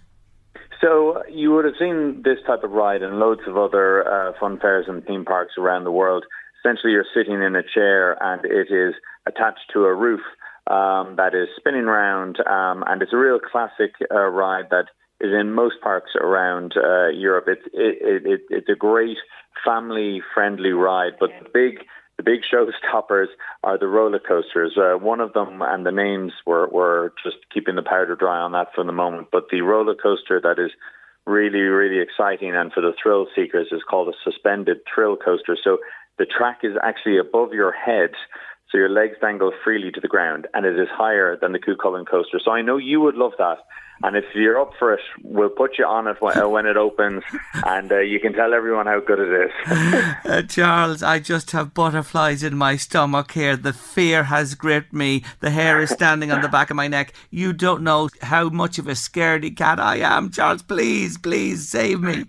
So you would have seen this type of ride in loads of other uh, fun fairs and theme parks around the world. Essentially, you're sitting in a chair and it is attached to a roof um, that is spinning around, um, and it's a real classic uh, ride that is in most parks around uh, Europe. It's it, it, it, it's a great family-friendly ride, but the big the big showstoppers are the roller coasters. Uh, one of them, and the names were, were just keeping the powder dry on that for the moment. But the roller coaster that is really, really exciting and for the thrill seekers is called a suspended thrill coaster. So the track is actually above your head. So your legs dangle freely to the ground and it is higher than the Cuchulainn coaster. So I know you would love that. And if you're up for it, we'll put you on it when, uh, when it opens, and uh, you can tell everyone how good it is. uh, Charles, I just have butterflies in my stomach here. The fear has gripped me. The hair is standing on the back of my neck. You don't know how much of a scaredy cat I am, Charles. Please, please save me.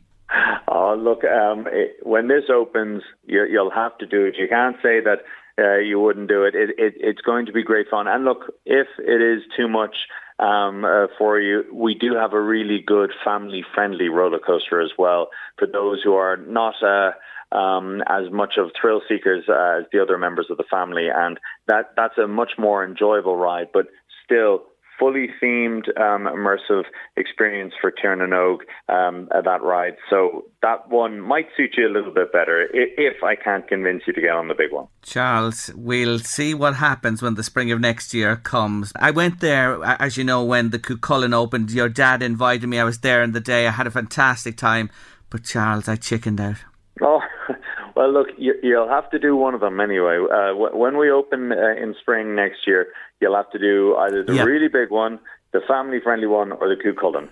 Oh, look, um, it, when this opens, you, will have to do it. You can't say that uh, you wouldn't do it. It, it. It's going to be great fun. And look, if it is too much, um, uh, for you. We do have a really good family-friendly roller coaster as well for those who are not uh, um, as much of thrill seekers as the other members of the family, and that that's a much more enjoyable ride, but still fully themed, um, immersive experience for Tir na nÓg um, at that ride. So that one might suit you a little bit better if I can't convince you to get on the big one. Charles, we'll see what happens when the spring of next year comes. I went there, as you know, when the Cuchulainn opened. Your dad invited me. I was there in the day. I had a fantastic time. But Charles, I chickened out. Oh, well, look, you'll have to do one of them anyway. Uh, when we open uh, in spring next year, you'll have to do either the yep. really big one the family friendly one or the Cuchulainn?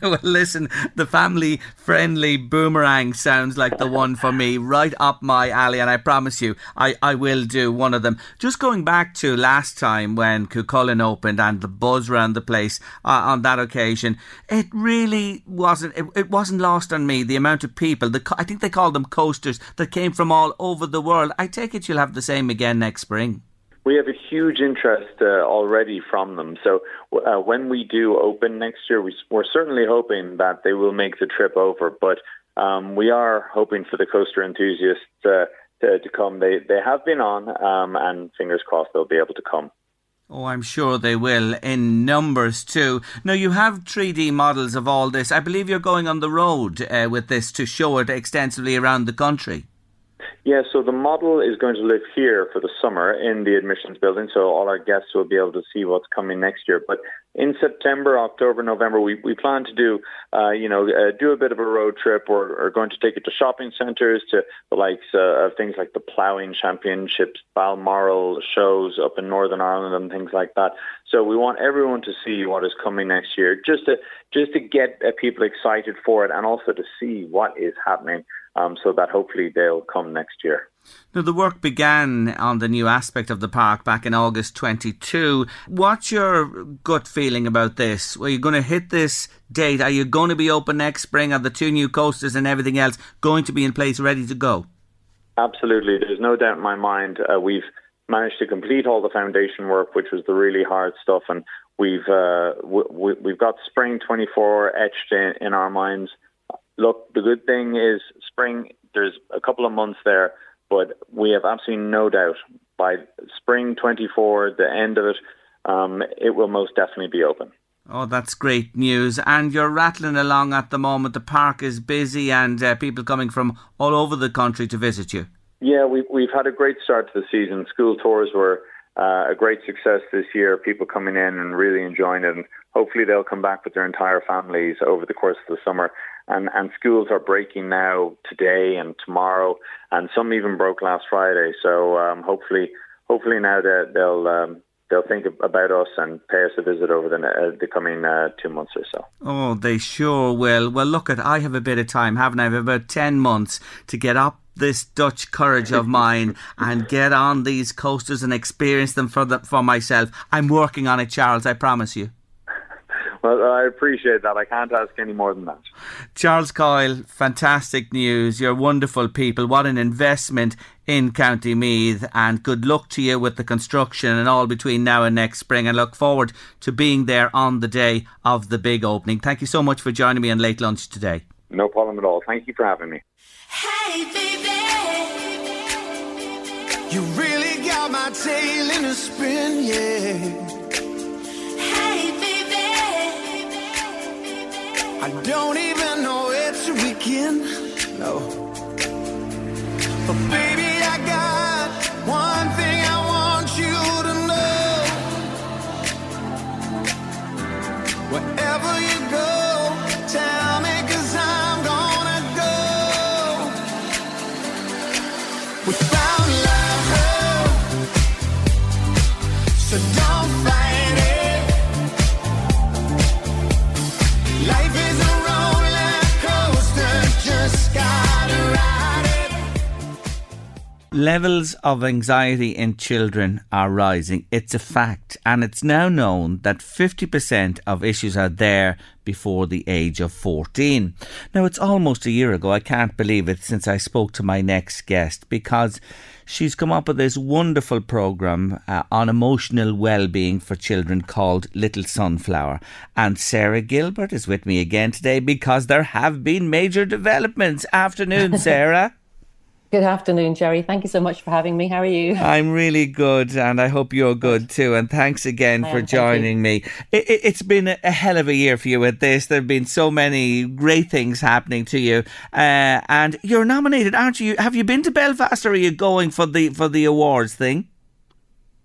well, listen, the family friendly boomerang sounds like the one for me, right up my alley, and I promise you, I, I will do one of them. Just going back to last time when Cuchulainn opened and the buzz around the place uh, on that occasion, it really wasn't, it, it, wasn't lost on me the amount of people, the, I think they call them coasters, that came from all over the world. I take it you'll have the same again next spring. We have a huge interest uh, already from them. So uh, when we do open next year, we, are certainly hoping that they will make the trip over. But um, we are hoping for the coaster enthusiasts uh, to, to, come. They they have been on, um, and fingers crossed they'll be able to come. Oh, I'm sure they will in numbers too. Now, you have 3D models of all this. I believe you're going on the road uh, with this to show it extensively around the country. Yeah, so the model is going to live here for the summer in the admissions building, so all our guests will be able to see what's coming next year. But in September, October, November, we, we plan to do, uh, you know, uh, do a bit of a road trip. We're, we're going to take it to shopping centres, to the likes uh, of things like the ploughing championships, Balmoral shows up in Northern Ireland, and things like that. So we want everyone to see what is coming next year, just to just to get uh, people excited for it, and also to see what is happening um, so that hopefully they'll come next year. Now, the work began on the new aspect of the park back in August 22. What's your gut feeling about this? Are you going to hit this date? Are you going to be open next spring? Are the two new coasters and everything else going to be in place ready to go? Absolutely. There's no doubt in my mind. Uh, we've managed to complete all the foundation work, which was the really hard stuff, and we've uh, w- we've got spring 24 etched in, in our minds look, the good thing is spring, there's a couple of months there, but we have absolutely no doubt by spring 24, the end of it, um, it will most definitely be open. Oh, that's great news. And you're rattling along at the moment. The park is busy and uh, people coming from all over the country to visit you. Yeah, we've, we've had a great start to the season. School tours were uh, a great success this year. People coming in and really enjoying it. And hopefully they'll come back with their entire families over the course of the summer and, and schools are breaking now today and tomorrow, and some even broke last Friday. So um, hopefully, hopefully now that they'll um, they'll think about us and pay us a visit over the, uh, the coming uh, two months or so. Oh, they sure will. Well, look at I have a bit of time, haven't I? I have about ten months to get up this Dutch courage of mine and get on these coasters and experience them for the, for myself. I'm working on it, Charles. I promise you. Well, I appreciate that. I can't ask any more than that. Charles Coyle, fantastic news. You're wonderful people. What an investment in County Meath, and good luck to you with the construction and all between now and next spring. And look forward to being there on the day of the big opening. Thank you so much for joining me on Late Lunch today. No problem at all. Thank you for having me. Hey, baby. You really got my tail in a spin, yeah. I don't even know where to begin. No. But baby, I got one thing I want you to know. Wherever you go. Levels of anxiety in children are rising. It's a fact. And it's now known that 50% of issues are there before the age of 14. Now, it's almost a year ago. I can't believe it since I spoke to my next guest because she's come up with this wonderful program uh, on emotional well-being for children called Little Sunflower. And Sarah Gilbert is with me again today because there have been major developments. Afternoon, Sarah. Good afternoon, Jerry. Thank you so much for having me. How are you? I'm really good, and I hope you're good too. And thanks again for joining me. It, it, it's been a, hell of a year for you with this. There have been so many great things happening to you, uh, and you're nominated, aren't you? Have you been to Belfast, or are you going for the for the awards thing?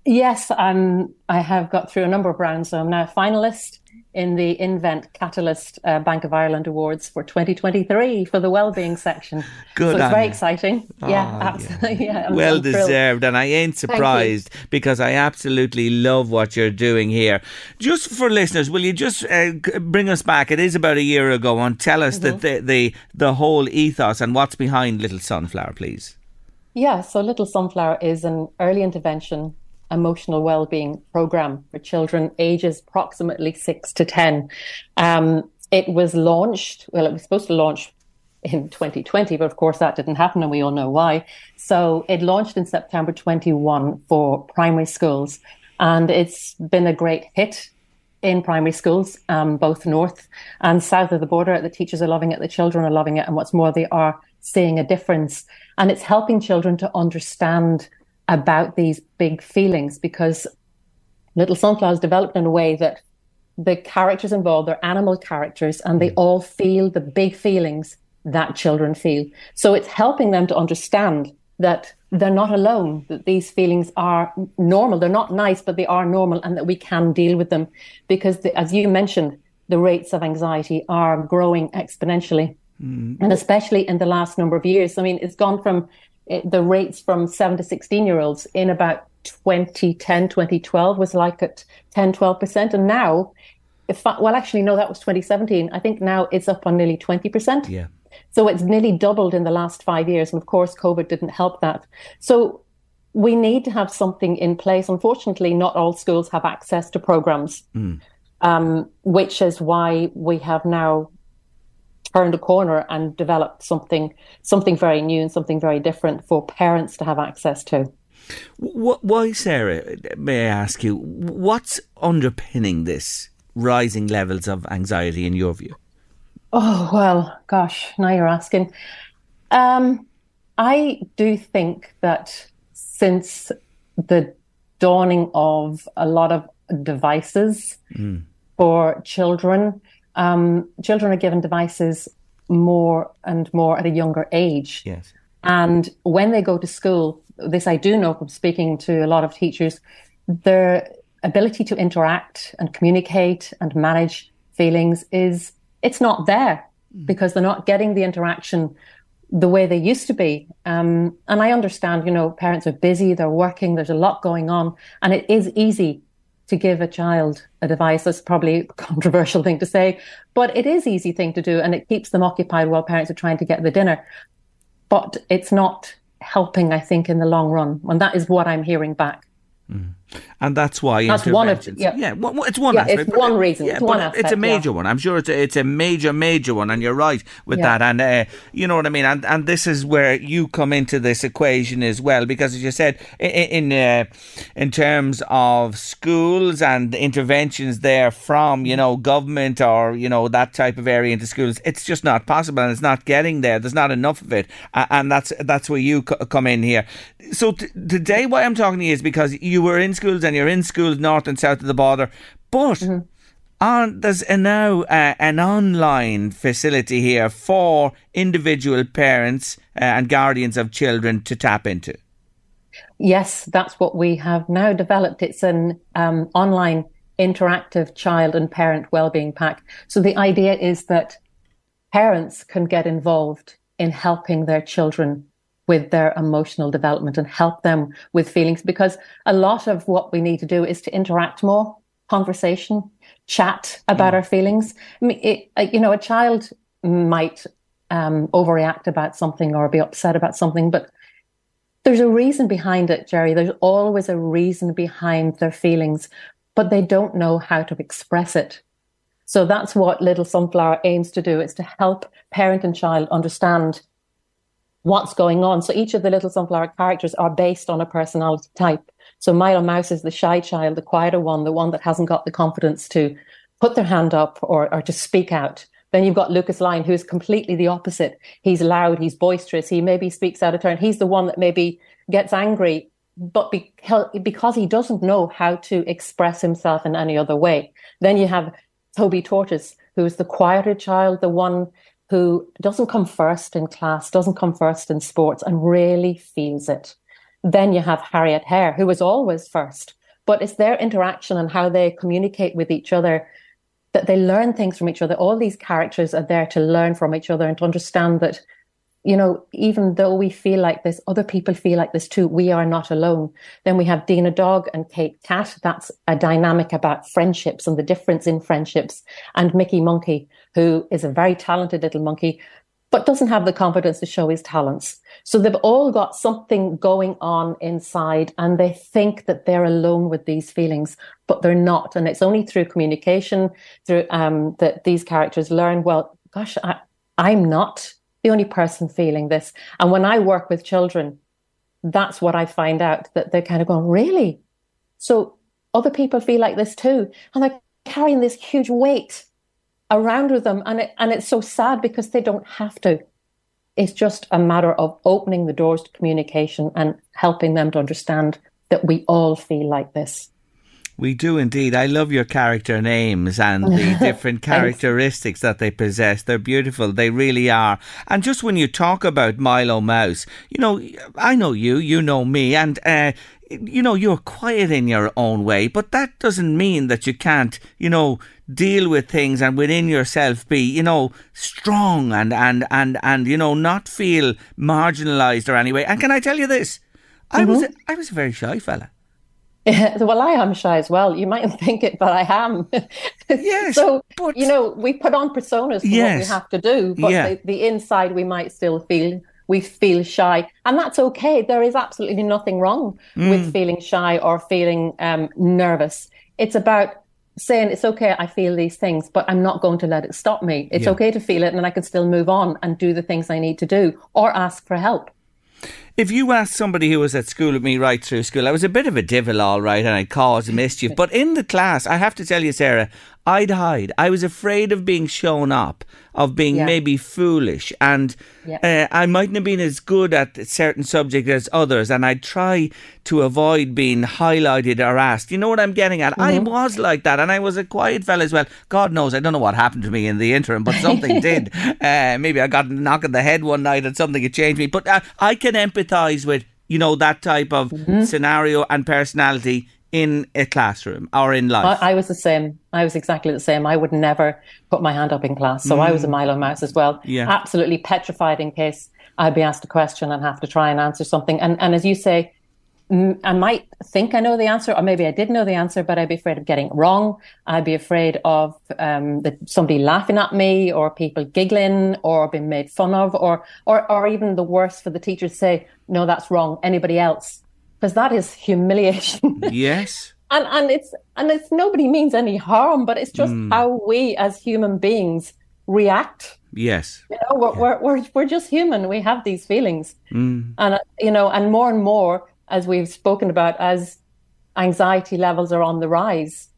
Yes, um, I have got through a number of rounds, so I'm now a finalist in the Invent Catalyst uh, Bank of Ireland Awards for 2023 for the well-being section. Good so it's very you. exciting. yeah, absolutely. Yeah, I'm- well deserved, and I ain't surprised because I absolutely love what you're doing here. Just for listeners, will you just uh, bring us back? It is about a year ago, and tell us Mm-hmm. that the, the the whole ethos and what's behind Little Sunflower, please. Yeah, so Little Sunflower is an early intervention emotional well-being program for children ages approximately 6 to 10. Um, it was launched, well it was supposed to launch in 2020, but of course that didn't happen and we all know why. So it launched in September 21 for primary schools and it's been a great hit in primary schools, um, both north and south of the border. The teachers are loving it, the children are loving it, and what's more, they are seeing a difference. And it's helping children to understand about these big feelings because Little Sunflowers developed in a way that the characters involved are animal characters and they mm. all feel the big feelings that children feel. So it's helping them to understand that they're not alone, that these feelings are normal. They're not nice, but they are normal and that we can deal with them. Because the, as you mentioned, the rates of anxiety are growing exponentially. Mm. And especially in the last number of years. I mean, it's gone from the rates from 7 to 16 year olds in about 2010, 2012 was like at 10, 12%. And now, if I, well, actually, no, that was 2017. I think now it's up on nearly 20%. Yeah. So it's nearly doubled in the last five years. And of course, COVID didn't help that. So we need to have something in place. Unfortunately, not all schools have access to programs, um, which is why we have now turned a corner and developed something something very new and something very different for parents to have access to. Why, Sarah, may I ask you, what's underpinning this rising levels of anxiety in your view? Oh, well, gosh, now you're asking. Um, I do think that since the dawning of a lot of devices for children, um, children are given devices more and more at a younger age. Yes. And when they go to school, this I do know from speaking to a lot of teachers, their ability to interact and communicate and manage feelings is it's not there because they're not getting the interaction the way they used to be. Um, and I understand, you know, parents are busy, they're working, there's a lot going on, and it is easy to give a child a device. That's probably a controversial thing to say, but it is easy thing to do, and it keeps them occupied while parents are trying to get the dinner. But it's not helping, I think, in the long run, and that is what I'm hearing back. Mm. And that's why That's one of- yeah. yeah, one- it's one Yeah, aspect. it's one reason, Yeah, it's one it's a major yeah. one. I'm sure it's a, it's a major, major one, and you're right with Yeah. that. And uh, you know what I mean. And and this is where you come into this equation as well, because as you said, i- i- in uh, in terms of schools and interventions there from you know government or you know that type of area into schools, it's just not possible, and it's not getting there. There's not enough of it, and that's that's where you come in here. So t- today, why I'm talking to you is because you were in schools and you're in schools north and south of the border, but. On, there's a now uh, an online facility here for individual parents uh, and guardians of children to tap into. Yes, that's what we have now developed. It's an um, online interactive child and parent wellbeing pack. So the idea is that parents can get involved in helping their children with their emotional development and help them with feelings because a lot of what we need to do is to interact more, conversation, chat about mm. our feelings. I mean, it, uh, you know, a child might um, overreact about something or be upset about something, but there's a reason behind it, Jerry. There's always a reason behind their feelings, but they don't know how to express it. So that's what Little Sunflower aims to do. It's to help parent and child understand what's going on. So each of the Little Sunflower characters are based on a personality type. So Milo Mouse is the shy child, the quieter one, the one that hasn't got the confidence to put their hand up or, or to speak out. Then you've got Lucas Lion, who's completely the opposite. He's loud, he's boisterous, he maybe speaks out of turn. He's the one that maybe gets angry, but because he doesn't know how to express himself in any other way. Then you have Toby Tortoise, who is the quieter child, the one who doesn't come first in class, doesn't come first in sports, and really feels it. Then you have Harriet Hare, who is always first, but it's their interaction and how they communicate with each other that they learn things from each other. All these characters are there to learn from each other and to understand that, you know, even though we feel like this, other people feel like this too. We are not alone. Then we have Dina Dog and Kate Cat. That's a dynamic about friendships and the difference in friendships. And Mickey Monkey, who is a very talented little monkey, but doesn't have the confidence to show his talents. So they've all got something going on inside and they think that they're alone with these feelings, but they're not. And it's only through communication, through um, that these characters learn, well, gosh, I, I'm not the only person feeling this. And when I work with children, that's what I find out that they're kind of going, really? So other people feel like this too. And they're carrying this huge weight around with them. And, it, and it's so sad because they don't have to. It's just a matter of opening the doors to communication and helping them to understand that we all feel like this. We do indeed. I love your character names and the different characteristics that they possess. They're beautiful. They really are. And just when you talk about Milo Mouse, you know, I know you, you know me, and uh, you know, you're quiet in your own way, but that doesn't mean that you can't, you know, deal with things and within yourself be, you know, strong and, and, and, and, you know, not feel marginalised or anyway. And can I tell you this? I mm-hmm. was, a, I was a very shy fella. well, I am shy as well. You mightn't think it, but I am. yes. so, but, you know, we put on personas for yes, what we have to do, but yeah. the, the inside we might still feel we feel shy. And that's okay. There is absolutely nothing wrong mm. with feeling shy or feeling um, nervous. It's about saying it's okay, I feel these things, but I'm not going to let it stop me. It's yeah. okay to feel it and I can still move on and do the things I need to do or ask for help. If you ask somebody who was at school with me right through school, I was a bit of a divil, all right, and I caused mischief. But in the class, I have to tell you, Sarah, I'd hide. I was afraid of being shown up, of being yeah. maybe foolish, and yeah. uh, I mightn't have been as good at certain subjects as others, and I'd try to avoid being highlighted or asked. You know what I'm getting at? Mm-hmm. I was like that, and I was a quiet fella as well. God knows, I don't know what happened to me in the interim, but something did. Uh, maybe I got a knock on the head one night, and something had changed me. But uh, I can empathise with you know that type of mm-hmm. scenario and personality in a classroom or in life? I, I, was the same. I was exactly the same. I would never put my hand up in class. So mm. I was a mm. Milo mouse as well. Yeah. Absolutely petrified in case I'd be asked a question and have to try and answer something. And, and as you say, I might think I know the answer, or maybe I did know the answer, but I'd be afraid of getting it wrong. I'd be afraid of um, that somebody laughing at me, or people giggling, or being made fun of, or or or even the worst for the teacher to say, "No, that's wrong." Anybody else? because that is humiliation. yes. and and it's and it's nobody means any harm, but it's just mm. how we as human beings react. Yes. You know, we're, yeah. we're, we're, we're, just human. We have these feelings. Mm. And, uh, you know, and more and more, as we've spoken about, as anxiety levels are on the rise,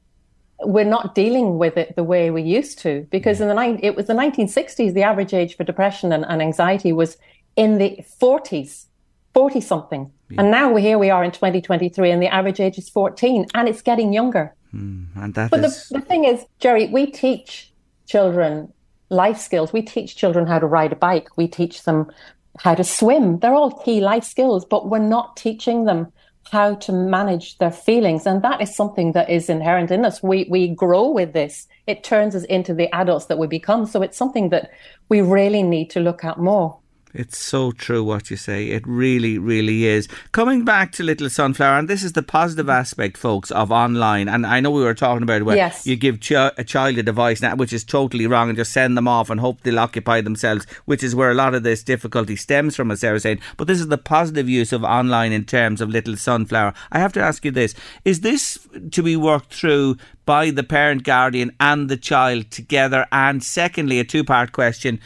we're not dealing with it the way we used to. Because in the, it was the 1960s, the average age for depression and, and anxiety was in the 40s, 40 something. Yeah. And now here we are in 2023 and the average age is 14 and it's getting younger. Mm, and that but is... the, the thing is, Jerry, we teach children life skills. We teach children how to ride a bike. We teach them how to swim. They're all key life skills, but we're not teaching them how to manage their feelings. And that is something that is inherent in us. We, we grow with this. It turns us into the adults that we become. So it's something that we really need to look at more. It's so true what you say. It really, really is. Coming back to Little Sunflower, and this is the positive aspect, folks, of online. And I know we were talking about where Yes. you give ch- a child a device now, which is totally wrong, and just send them off and hope they'll occupy themselves, which is where a lot of this difficulty stems from, as Sarah was saying. But this is the positive use of online in terms of Little Sunflower. I have to ask you this: Is this to be worked through? By the parent, guardian, and the child together. And secondly, a two part question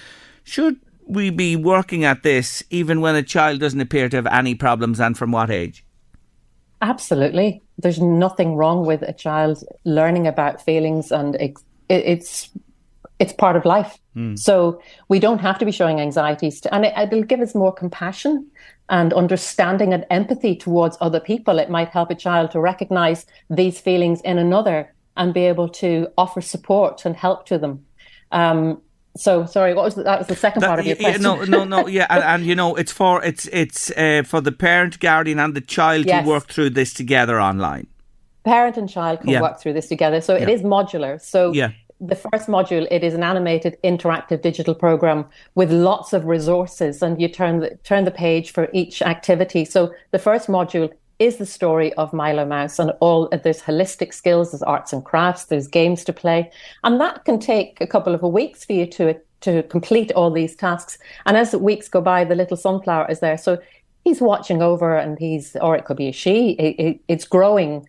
should we be working at this even when a child doesn't appear to have any problems and from what age? Absolutely. There's nothing wrong with a child learning about feelings and it, it's it's part of life. So we don't have to be showing anxieties to, and it, it'll give us more compassion and understanding and empathy towards other people. It might help a child to recognize these feelings in another and be able to offer support and help to them. Um, so sorry, what was the, that was the second part of your yeah, question? no, no, no, yeah, and, and you know, it's for it's it's uh, for the parent, guardian, and the child Yes. to work through this together online. parent and child can Yeah. work through this together. So it Yeah. is modular. So Yeah. the first module, it is an animated interactive digital program with lots of resources and you turn the, turn the page for each activity. So the first module is the story of Milo Mouse and all there's holistic skills, there's arts and crafts, there's games to play. And that can take a couple of weeks for you to to complete all these tasks. And as the weeks go by, the little sunflower is there. So he's watching over and he's, or it could be a she, it, it, it's growing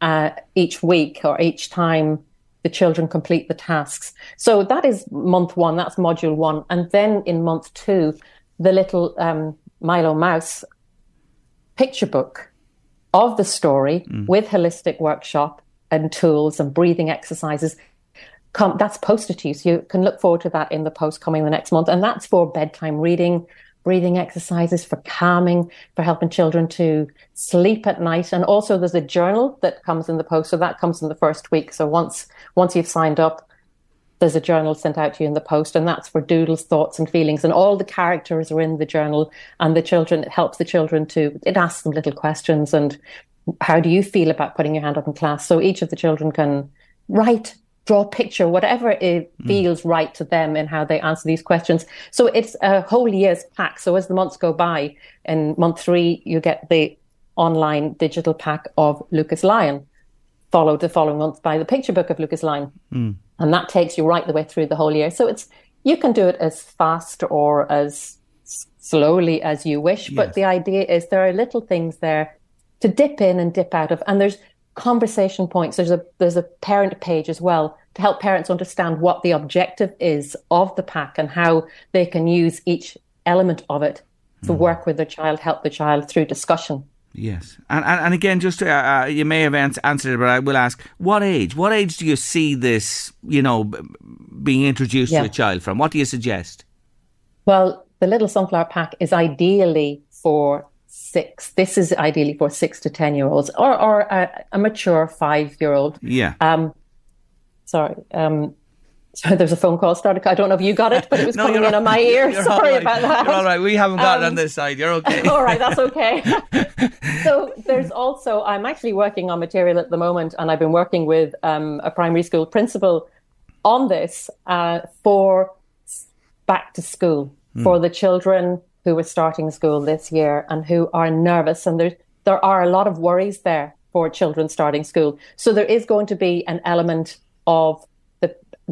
uh, each week or each time the children complete the tasks. So that is month one, that's module one. And then in month two, the little um, Milo Mouse picture book of the story mm. with holistic workshop and tools and breathing exercises. Come, that's posted to you. So you can look forward to that in the post coming the next month. And that's for bedtime reading, breathing exercises, for calming, for helping children to sleep at night. And also there's a journal that comes in the post. So that comes in the first week. So once, once you've signed up, there's a journal sent out to you in the post, and that's for doodles, thoughts, and feelings. And all the characters are in the journal, and the children, it helps the children to, it asks them little questions and how do you feel about putting your hand up in class? So each of the children can write, draw a picture, whatever it hmm. feels right to them in how they answer these questions. So it's a whole year's pack. So as the months go by, in month three, you get the online digital pack of Lucas Lion, followed the following month by the picture book of Lucas Lion. Hmm. And that takes you right the way through the whole year. So it's you can do it as fast or as slowly as you wish. But the idea is there are little things there to dip in and dip out of. And there's conversation points. There's a there's a parent page as well to help parents understand what the objective is of the pack and how they can use each element of it to mm-hmm. work with the child, help the child through discussion. Yes, and and, and again, just uh, uh, you may have ans- answered it, but I will ask: what age? What age do you see this? You know, b- being introduced Yeah. to a child from? What do you suggest? Well, the Little Sunflower Pack is ideally for six. This is ideally for six to 10 year olds or, or a, a mature five year old. Yeah. Um, sorry. Um, sorry, there's a phone call started. I don't know if you got it, but it was coming you're in on my ear. you're Sorry right. about that. You're all right. We haven't got it on Um, this side. You're okay. All right, that's okay. so there's also, I'm actually working on material at the moment, and I've been working with um, a primary school principal on this uh, for back to school for the children who are starting school this year and who are nervous. And there, there are a lot of worries there for children starting school. So there is going to be an element of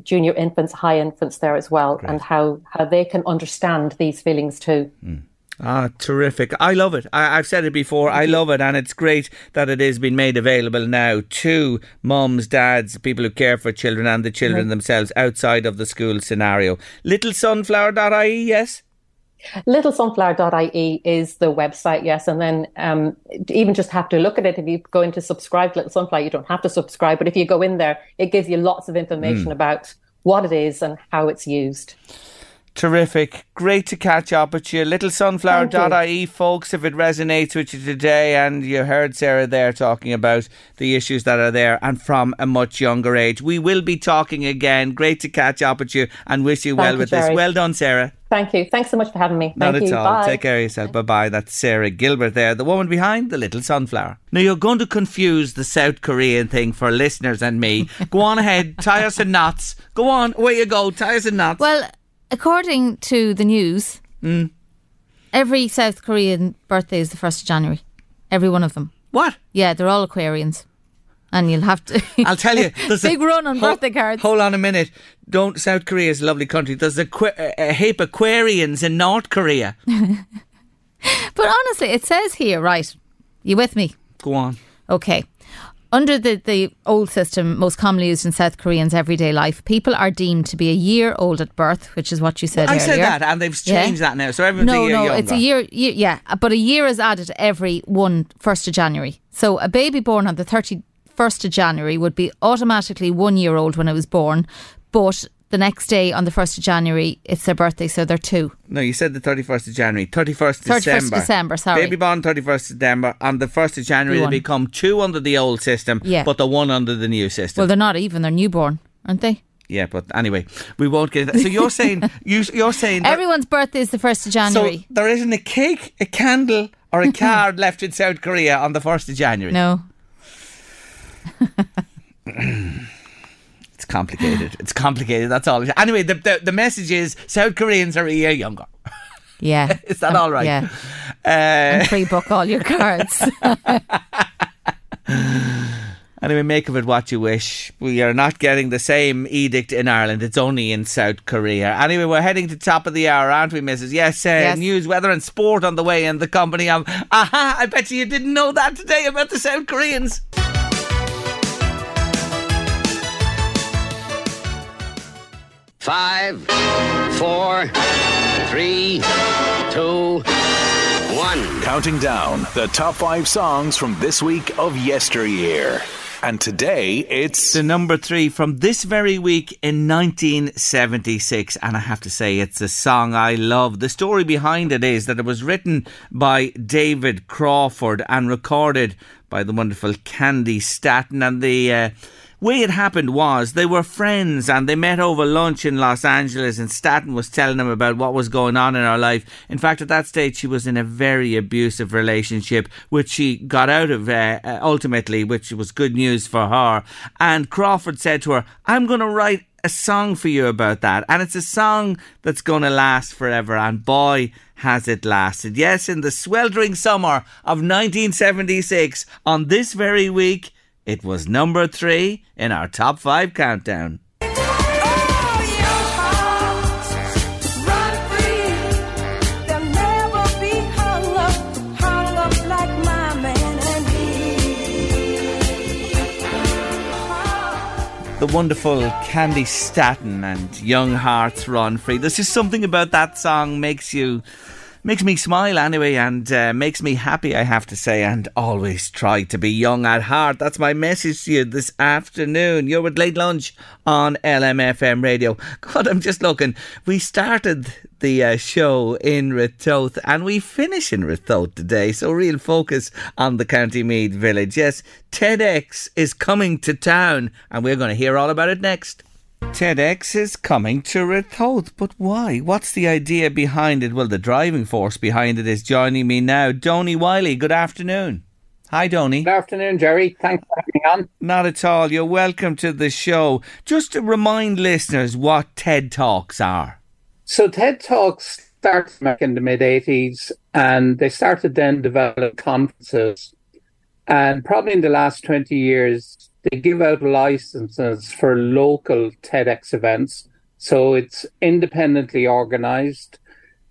junior infants, high infants there as well, and how, how they can understand these feelings too. Ah, terrific. I love it. I, I've said it before. I love it. And it's great that it is being made available now to mums, dads, people who care for children and the children themselves outside of the school scenario. Littlesunflower.ie, yes? littlesunflower.ie is the website, yes. And then um, even just have to look at it. If you go into subscribe to Little Sunflower, you don't have to subscribe. But if you go in there, it gives you lots of information about what it is and how it's used. Terrific. Great to catch up with you. Littlesunflower.ie, folks, if it resonates with you today. And you heard Sarah there talking about the issues that are there and from a much younger age. We will be talking again. Great to catch up with you and wish you Thank well you, with this. Well done, Sarah. Thank you. Thanks so much for having me. Not Thank at you. all. Bye. Take care of yourself. Bye bye. That's Sarah Gilbert there, the woman behind the little sunflower. Now you're going to confuse the South Korean thing for listeners and me. Go on ahead, tie us in knots. Go on, away you go, tie us in knots. Well, according to the news, mm. Every South Korean birthday is the 1st of January. Every one of them. What? Yeah, they're all Aquarians. And you'll have to. I'll tell you. there's a- Big run on birthday cards. Hold on a minute. Don't South Korea is a lovely country. There's a, qu- a, a heap of Aquarians in North Korea. But honestly, it says here, right? You with me? Go on. Okay. Under the, the old system, most commonly used in South Koreans' everyday life, people are deemed to be a year old at birth, which is what you said I earlier. said that, and they've Yeah. changed that now. So everyone's no, a year no, younger. it's a year, year. Yeah, but a year is added every one first of January. So a baby born on the thirty first of January would be automatically one year old when it was born, but the next day on the first of January it's their birthday, so they're two. No, you said the 31st of January. 31st December. 31st December. December, sorry. Baby born 31st December. On the 1st of January, they become two under the old system, Yeah. but the one under the new system. Well, they're not even; they're newborn, aren't they? yeah, but anyway, we won't get into that. So you're saying, you, you're saying Everyone's birthday is the first of January. So there isn't a cake, a candle, or a card left in South Korea on the 1st of January. no, complicated. It's complicated. That's all. Anyway, the, the, the message is South Koreans are a year younger. yeah, Is that all right? Yeah, Uh, and pre-book all your cards. Anyway, make of it what you wish. We are not getting the same edict in Ireland. It's only in South Korea. Anyway, we're heading to top of the hour, aren't we, Mrs. Yes, uh, Yes. news, weather, and sport on the way in the company of. Aha! I bet you you didn't know that today about the South Koreans. Five, four, three, two, one. Counting down the top five songs from this week of yesteryear. And today it's The number three from this very week in 1976. And I have to say, it's a song I love. The story behind it is that it was written by David Crawford and recorded by the wonderful Candi Staton. And the. Uh, way it happened was they were friends and they met over lunch in Los Angeles and Staton was telling them about what was going on in her life. In fact, at that stage, she was in a very abusive relationship, which she got out of uh, uh, ultimately, which was good news for her. And Crawford said to her, I'm going to write a song for you about that. And it's a song that's going to last forever. And boy, has it lasted. Yes, in the sweltering summer of 1976, on this very week, it was number three in our top five countdown. The wonderful Candi Staton and Young Hearts Run Free. There's just something about that song makes you makes me smile anyway and uh, makes me happy I have to say and always try to be young at heart. That's my message to you this afternoon. You're with late lunch on LMFM radio. God I'm just looking. We started the uh, show in Ratoath and we finish in Ratoath today so real focus on the County Meath village. Yes TEDx is coming to town and we're going to hear all about it next TEDx is coming to Ratoath, but why? What's the idea behind it? Well, the driving force behind it is joining me now. Donny Wiley, good afternoon. Hi, Donny. Good afternoon, Jerry. Thanks for having me on. Not at all. You're welcome to the show. Just to remind listeners what TED Talks are. So, TED Talks started back in the mid 80s, and they started then develop conferences. And probably in the last 20 years, they give out licenses for local TEDx events. So it's independently organized.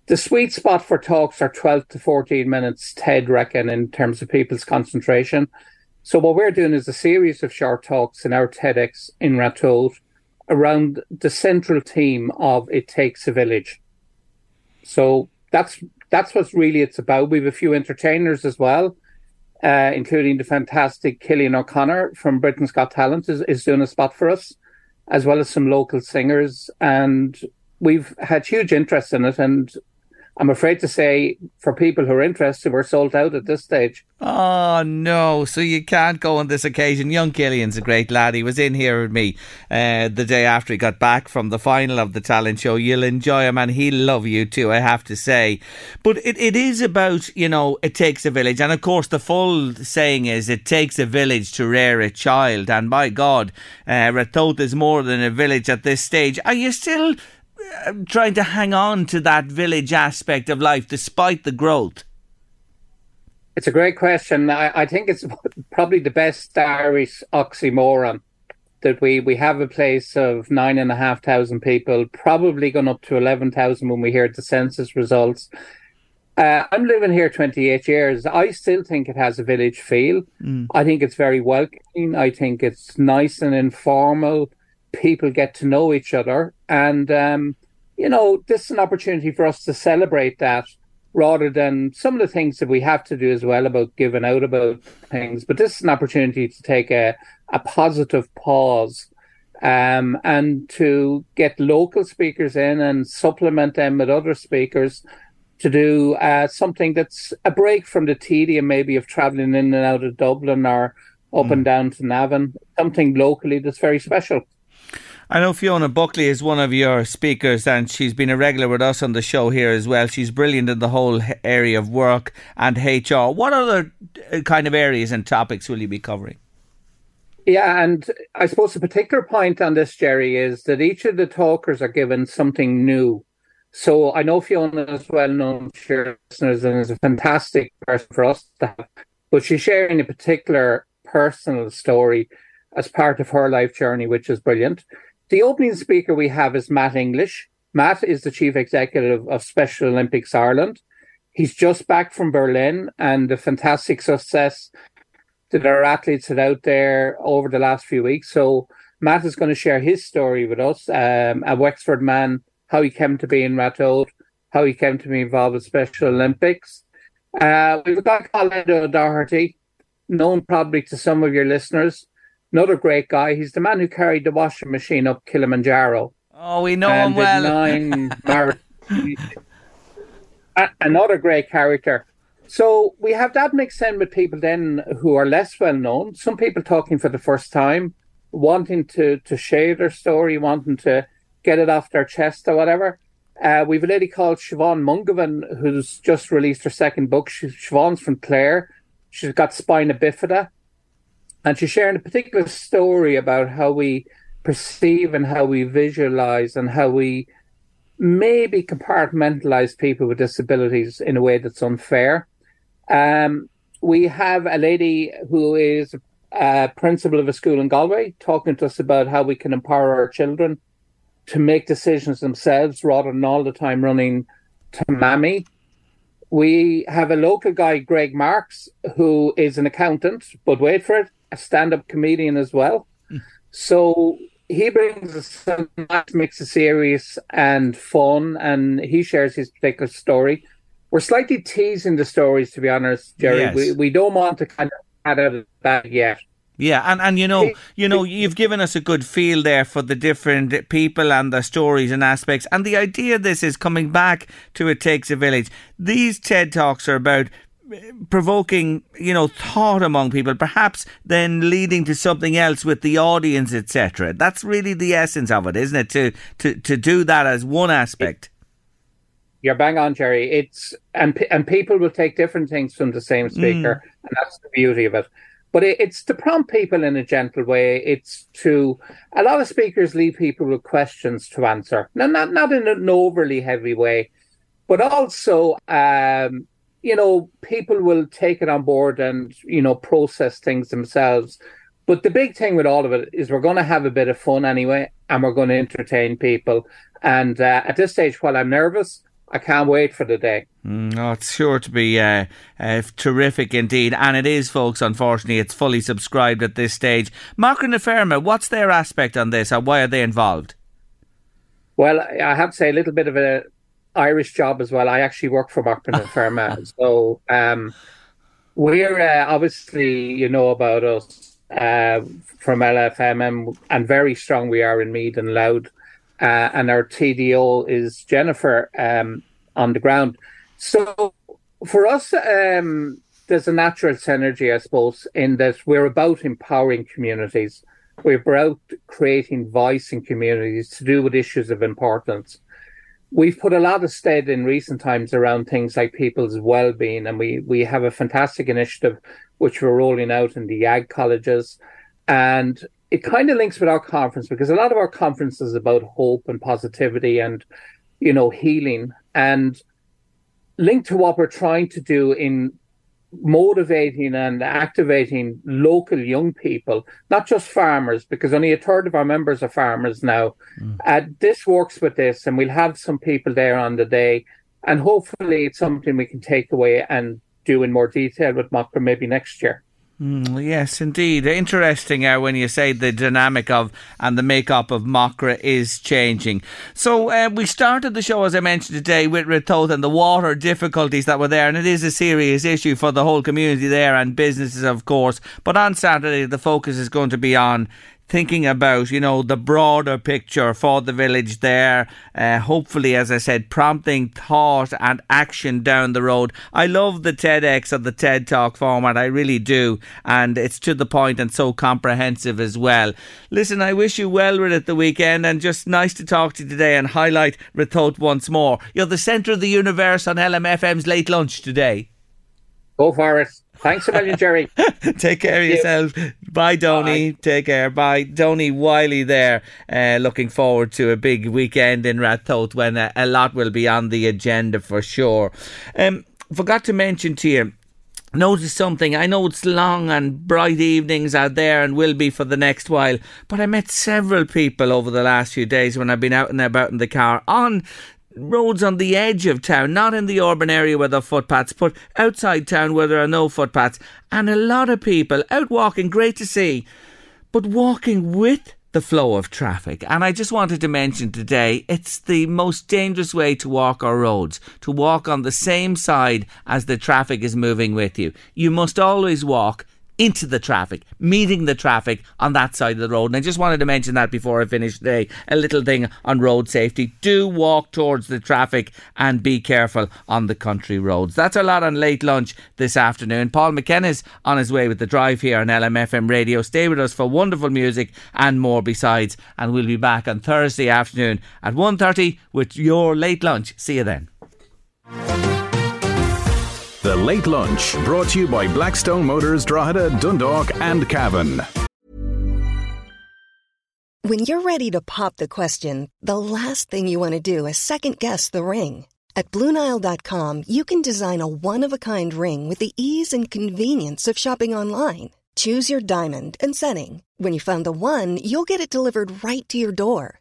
The sweet spot for talks are 12 to 14 minutes, TED reckon, in terms of people's concentration. So what we're doing is a series of short talks in our TEDx in Ratoath around the central theme of It Takes a Village. So that's that's what really it's about. We have a few entertainers as well uh, including the fantastic Cillian O'Connor from Britain's Got Talent is, is doing a spot for us, as well as some local singers. And we've had huge interest in it. And I'm afraid to say, for people who are interested, we're sold out at this stage. Oh no! So you can't go on this occasion. Young Cillian's a great lad. He was in here with me uh, the day after he got back from the final of the talent show. You'll enjoy him, and he'll love you too. I have to say, but it, it is about you know it takes a village, and of course the full saying is it takes a village to rear a child. And my God, uh, is more than a village at this stage. Are you still? Trying to hang on to that village aspect of life despite the growth? It's a great question. I, I think it's probably the best Irish oxymoron that we, we have a place of nine and a half thousand people, probably gone up to 11,000 when we hear the census results. Uh, I'm living here 28 years. I still think it has a village feel. Mm. I think it's very welcoming. I think it's nice and informal. People get to know each other. And, um, you know, this is an opportunity for us to celebrate that rather than some of the things that we have to do as well about giving out about things. But this is an opportunity to take a, a positive pause um, and to get local speakers in and supplement them with other speakers to do uh, something that's a break from the tedium maybe of travelling in and out of Dublin or up Mm. and down to Navan, something locally that's very special. I know Fiona Buckley is one of your speakers, and she's been a regular with us on the show here as well. She's brilliant in the whole area of work and HR. What other uh, kind of areas and topics will you be covering? Yeah, and I suppose the particular point on this, Jerry, is that each of the talkers are given something new. So I know Fiona is well known to your listeners and is a fantastic person for us to have, but she's sharing a particular personal story as part of her life journey, which is brilliant. The opening speaker we have is Matt English. Matt is the chief executive of Special Olympics Ireland. He's just back from Berlin and the fantastic success that our athletes had out there over the last few weeks. So Matt is going to share his story with us, um, a Wexford man, how he came to be in Ratoath, how he came to be involved with Special Olympics. Uh, we've got Colin O'Doherty, known probably to some of your listeners. Another great guy. He's the man who carried the washing machine up Kilimanjaro. Oh, we know and him well. Nine. A- Another great character. So we have that mixed in with people then who are less well known. Some people talking for the first time, wanting to to share their story, wanting to get it off their chest or whatever. Uh, we've a lady called Siobhan Mungovan who's just released her second book. She, Siobhan's from Clare. She's got spina bifida, and she's sharing a particular story about how we perceive and how we visualize and how we maybe compartmentalize people with disabilities in a way that's unfair. Um, we have a lady who is a principal of a school in Galway talking to us about how we can empower our children to make decisions themselves rather than all the time running to mammy. We have a local guy, Greg Marks, who is an accountant, but wait for it, a stand up comedian as well. So he brings us a mix of serious and fun, and he shares his particular story. We're slightly teasing the stories, to be honest, Jerry. Yes. We, we don't want to kind of add out of the bag yet. Yeah, and, and you know, you know, you've given us a good feel there for the different people and the stories and aspects. And the idea of this is coming back to It Takes a Village. These TED Talks are about provoking, you know, thought among people, perhaps then leading to something else with the audience, etc. That's really the essence of it, isn't it? To to to do that as one aspect. You're bang on, Jerry. It's and and people will take different things from the same speaker, and that's the beauty of it. But it, it's to prompt people in a gentle way. It's to a lot of speakers leave people with questions to answer. Now, not not in an overly heavy way, but also, um, you know, people will take it on board and you know process things themselves. But the big thing with all of it is we're going to have a bit of fun anyway, and we're going to entertain people. And uh, at this stage, while I'm nervous, I can't wait for the day. Mm, oh, it's sure to be uh, uh, terrific indeed. And it is, folks, unfortunately, it's fully subscribed at this stage. Macra na Feirme, what's their aspect on this and why are they involved? Well, I have to say a little bit of a Irish job as well. I actually work for Macra na Feirme, so um, we're uh, obviously you know about us uh, from LFMM, and very strong we are in Meath and Louth, uh, and our TDO is Jennifer um, on the ground. So for us, um, there's a natural synergy, I suppose, in that we're about empowering communities. We're about creating voice in communities to do with issues of importance. We've put a lot of stead in recent times around things like people's well-being, and we we have a fantastic initiative which we're rolling out in the ag colleges, and it kind of links with our conference because a lot of our conference is about hope and positivity and, you know, healing. And linked to what we're trying to do in motivating and activating local young people, not just farmers, because only a third of our members are farmers now. Mm. Uh, this works with this, and we'll have some people there on the day, and hopefully it's something we can take away and do in more detail with Macra maybe next year. Mm, yes, indeed. Interesting uh, when you say the dynamic of and the makeup of Macra is changing. So uh, we started the show, as I mentioned today, with Ratoath and the water difficulties that were there, and it is a serious issue for the whole community there and businesses, of course. But on Saturday, the focus is going to be on thinking about, you know, the broader picture for the village there. Uh, hopefully, as I said, prompting thought and action down the road. I love the TEDx or the TED Talk format. I really do. And it's to the point and so comprehensive as well. Listen, I wish you well with it the weekend and just nice to talk to you today and highlight Ratoath once more. You're the centre of the universe on LMFM's late lunch today. Go for it. Thanks a million, Jerry. Take care of yourself. Bye, Donny. Take care. Bye. Donny Wiley there. Uh, looking forward to a big weekend in Ratoath when a, a, lot will be on the agenda for sure. Um, forgot to mention to you, notice something. I know it's long and bright evenings out there and will be for the next while, but I met several people over the last few days when I've been out and about in the car on roads on the edge of town, not in the urban area where there are footpaths, but outside town where there are no footpaths. And a lot of people out walking, great to see, but walking with the flow of traffic. And I just wanted to mention today it's the most dangerous way to walk our roads, to walk on the same side as the traffic is moving with you. You must always walk into the traffic, meeting the traffic on that side of the road. And I just wanted to mention that before I finish today. A little thing on road safety. Do walk towards the traffic and be careful on the country roads. That's a lot on late lunch this afternoon. Paul McKenna's on his way with the drive here on LMFM radio. Stay with us for wonderful music and more besides. And we'll be back on Thursday afternoon at 1.30 with your late lunch. See you then. The Late Lunch, brought to you by Blackstone Motors, Drogheda, Dundalk, and Cavan. When you're ready to pop the question, the last thing you want to do is second guess the ring. At Bluenile.com, you can design a one of a kind ring with the ease and convenience of shopping online. Choose your diamond and setting. When you find the one, you'll get it delivered right to your door.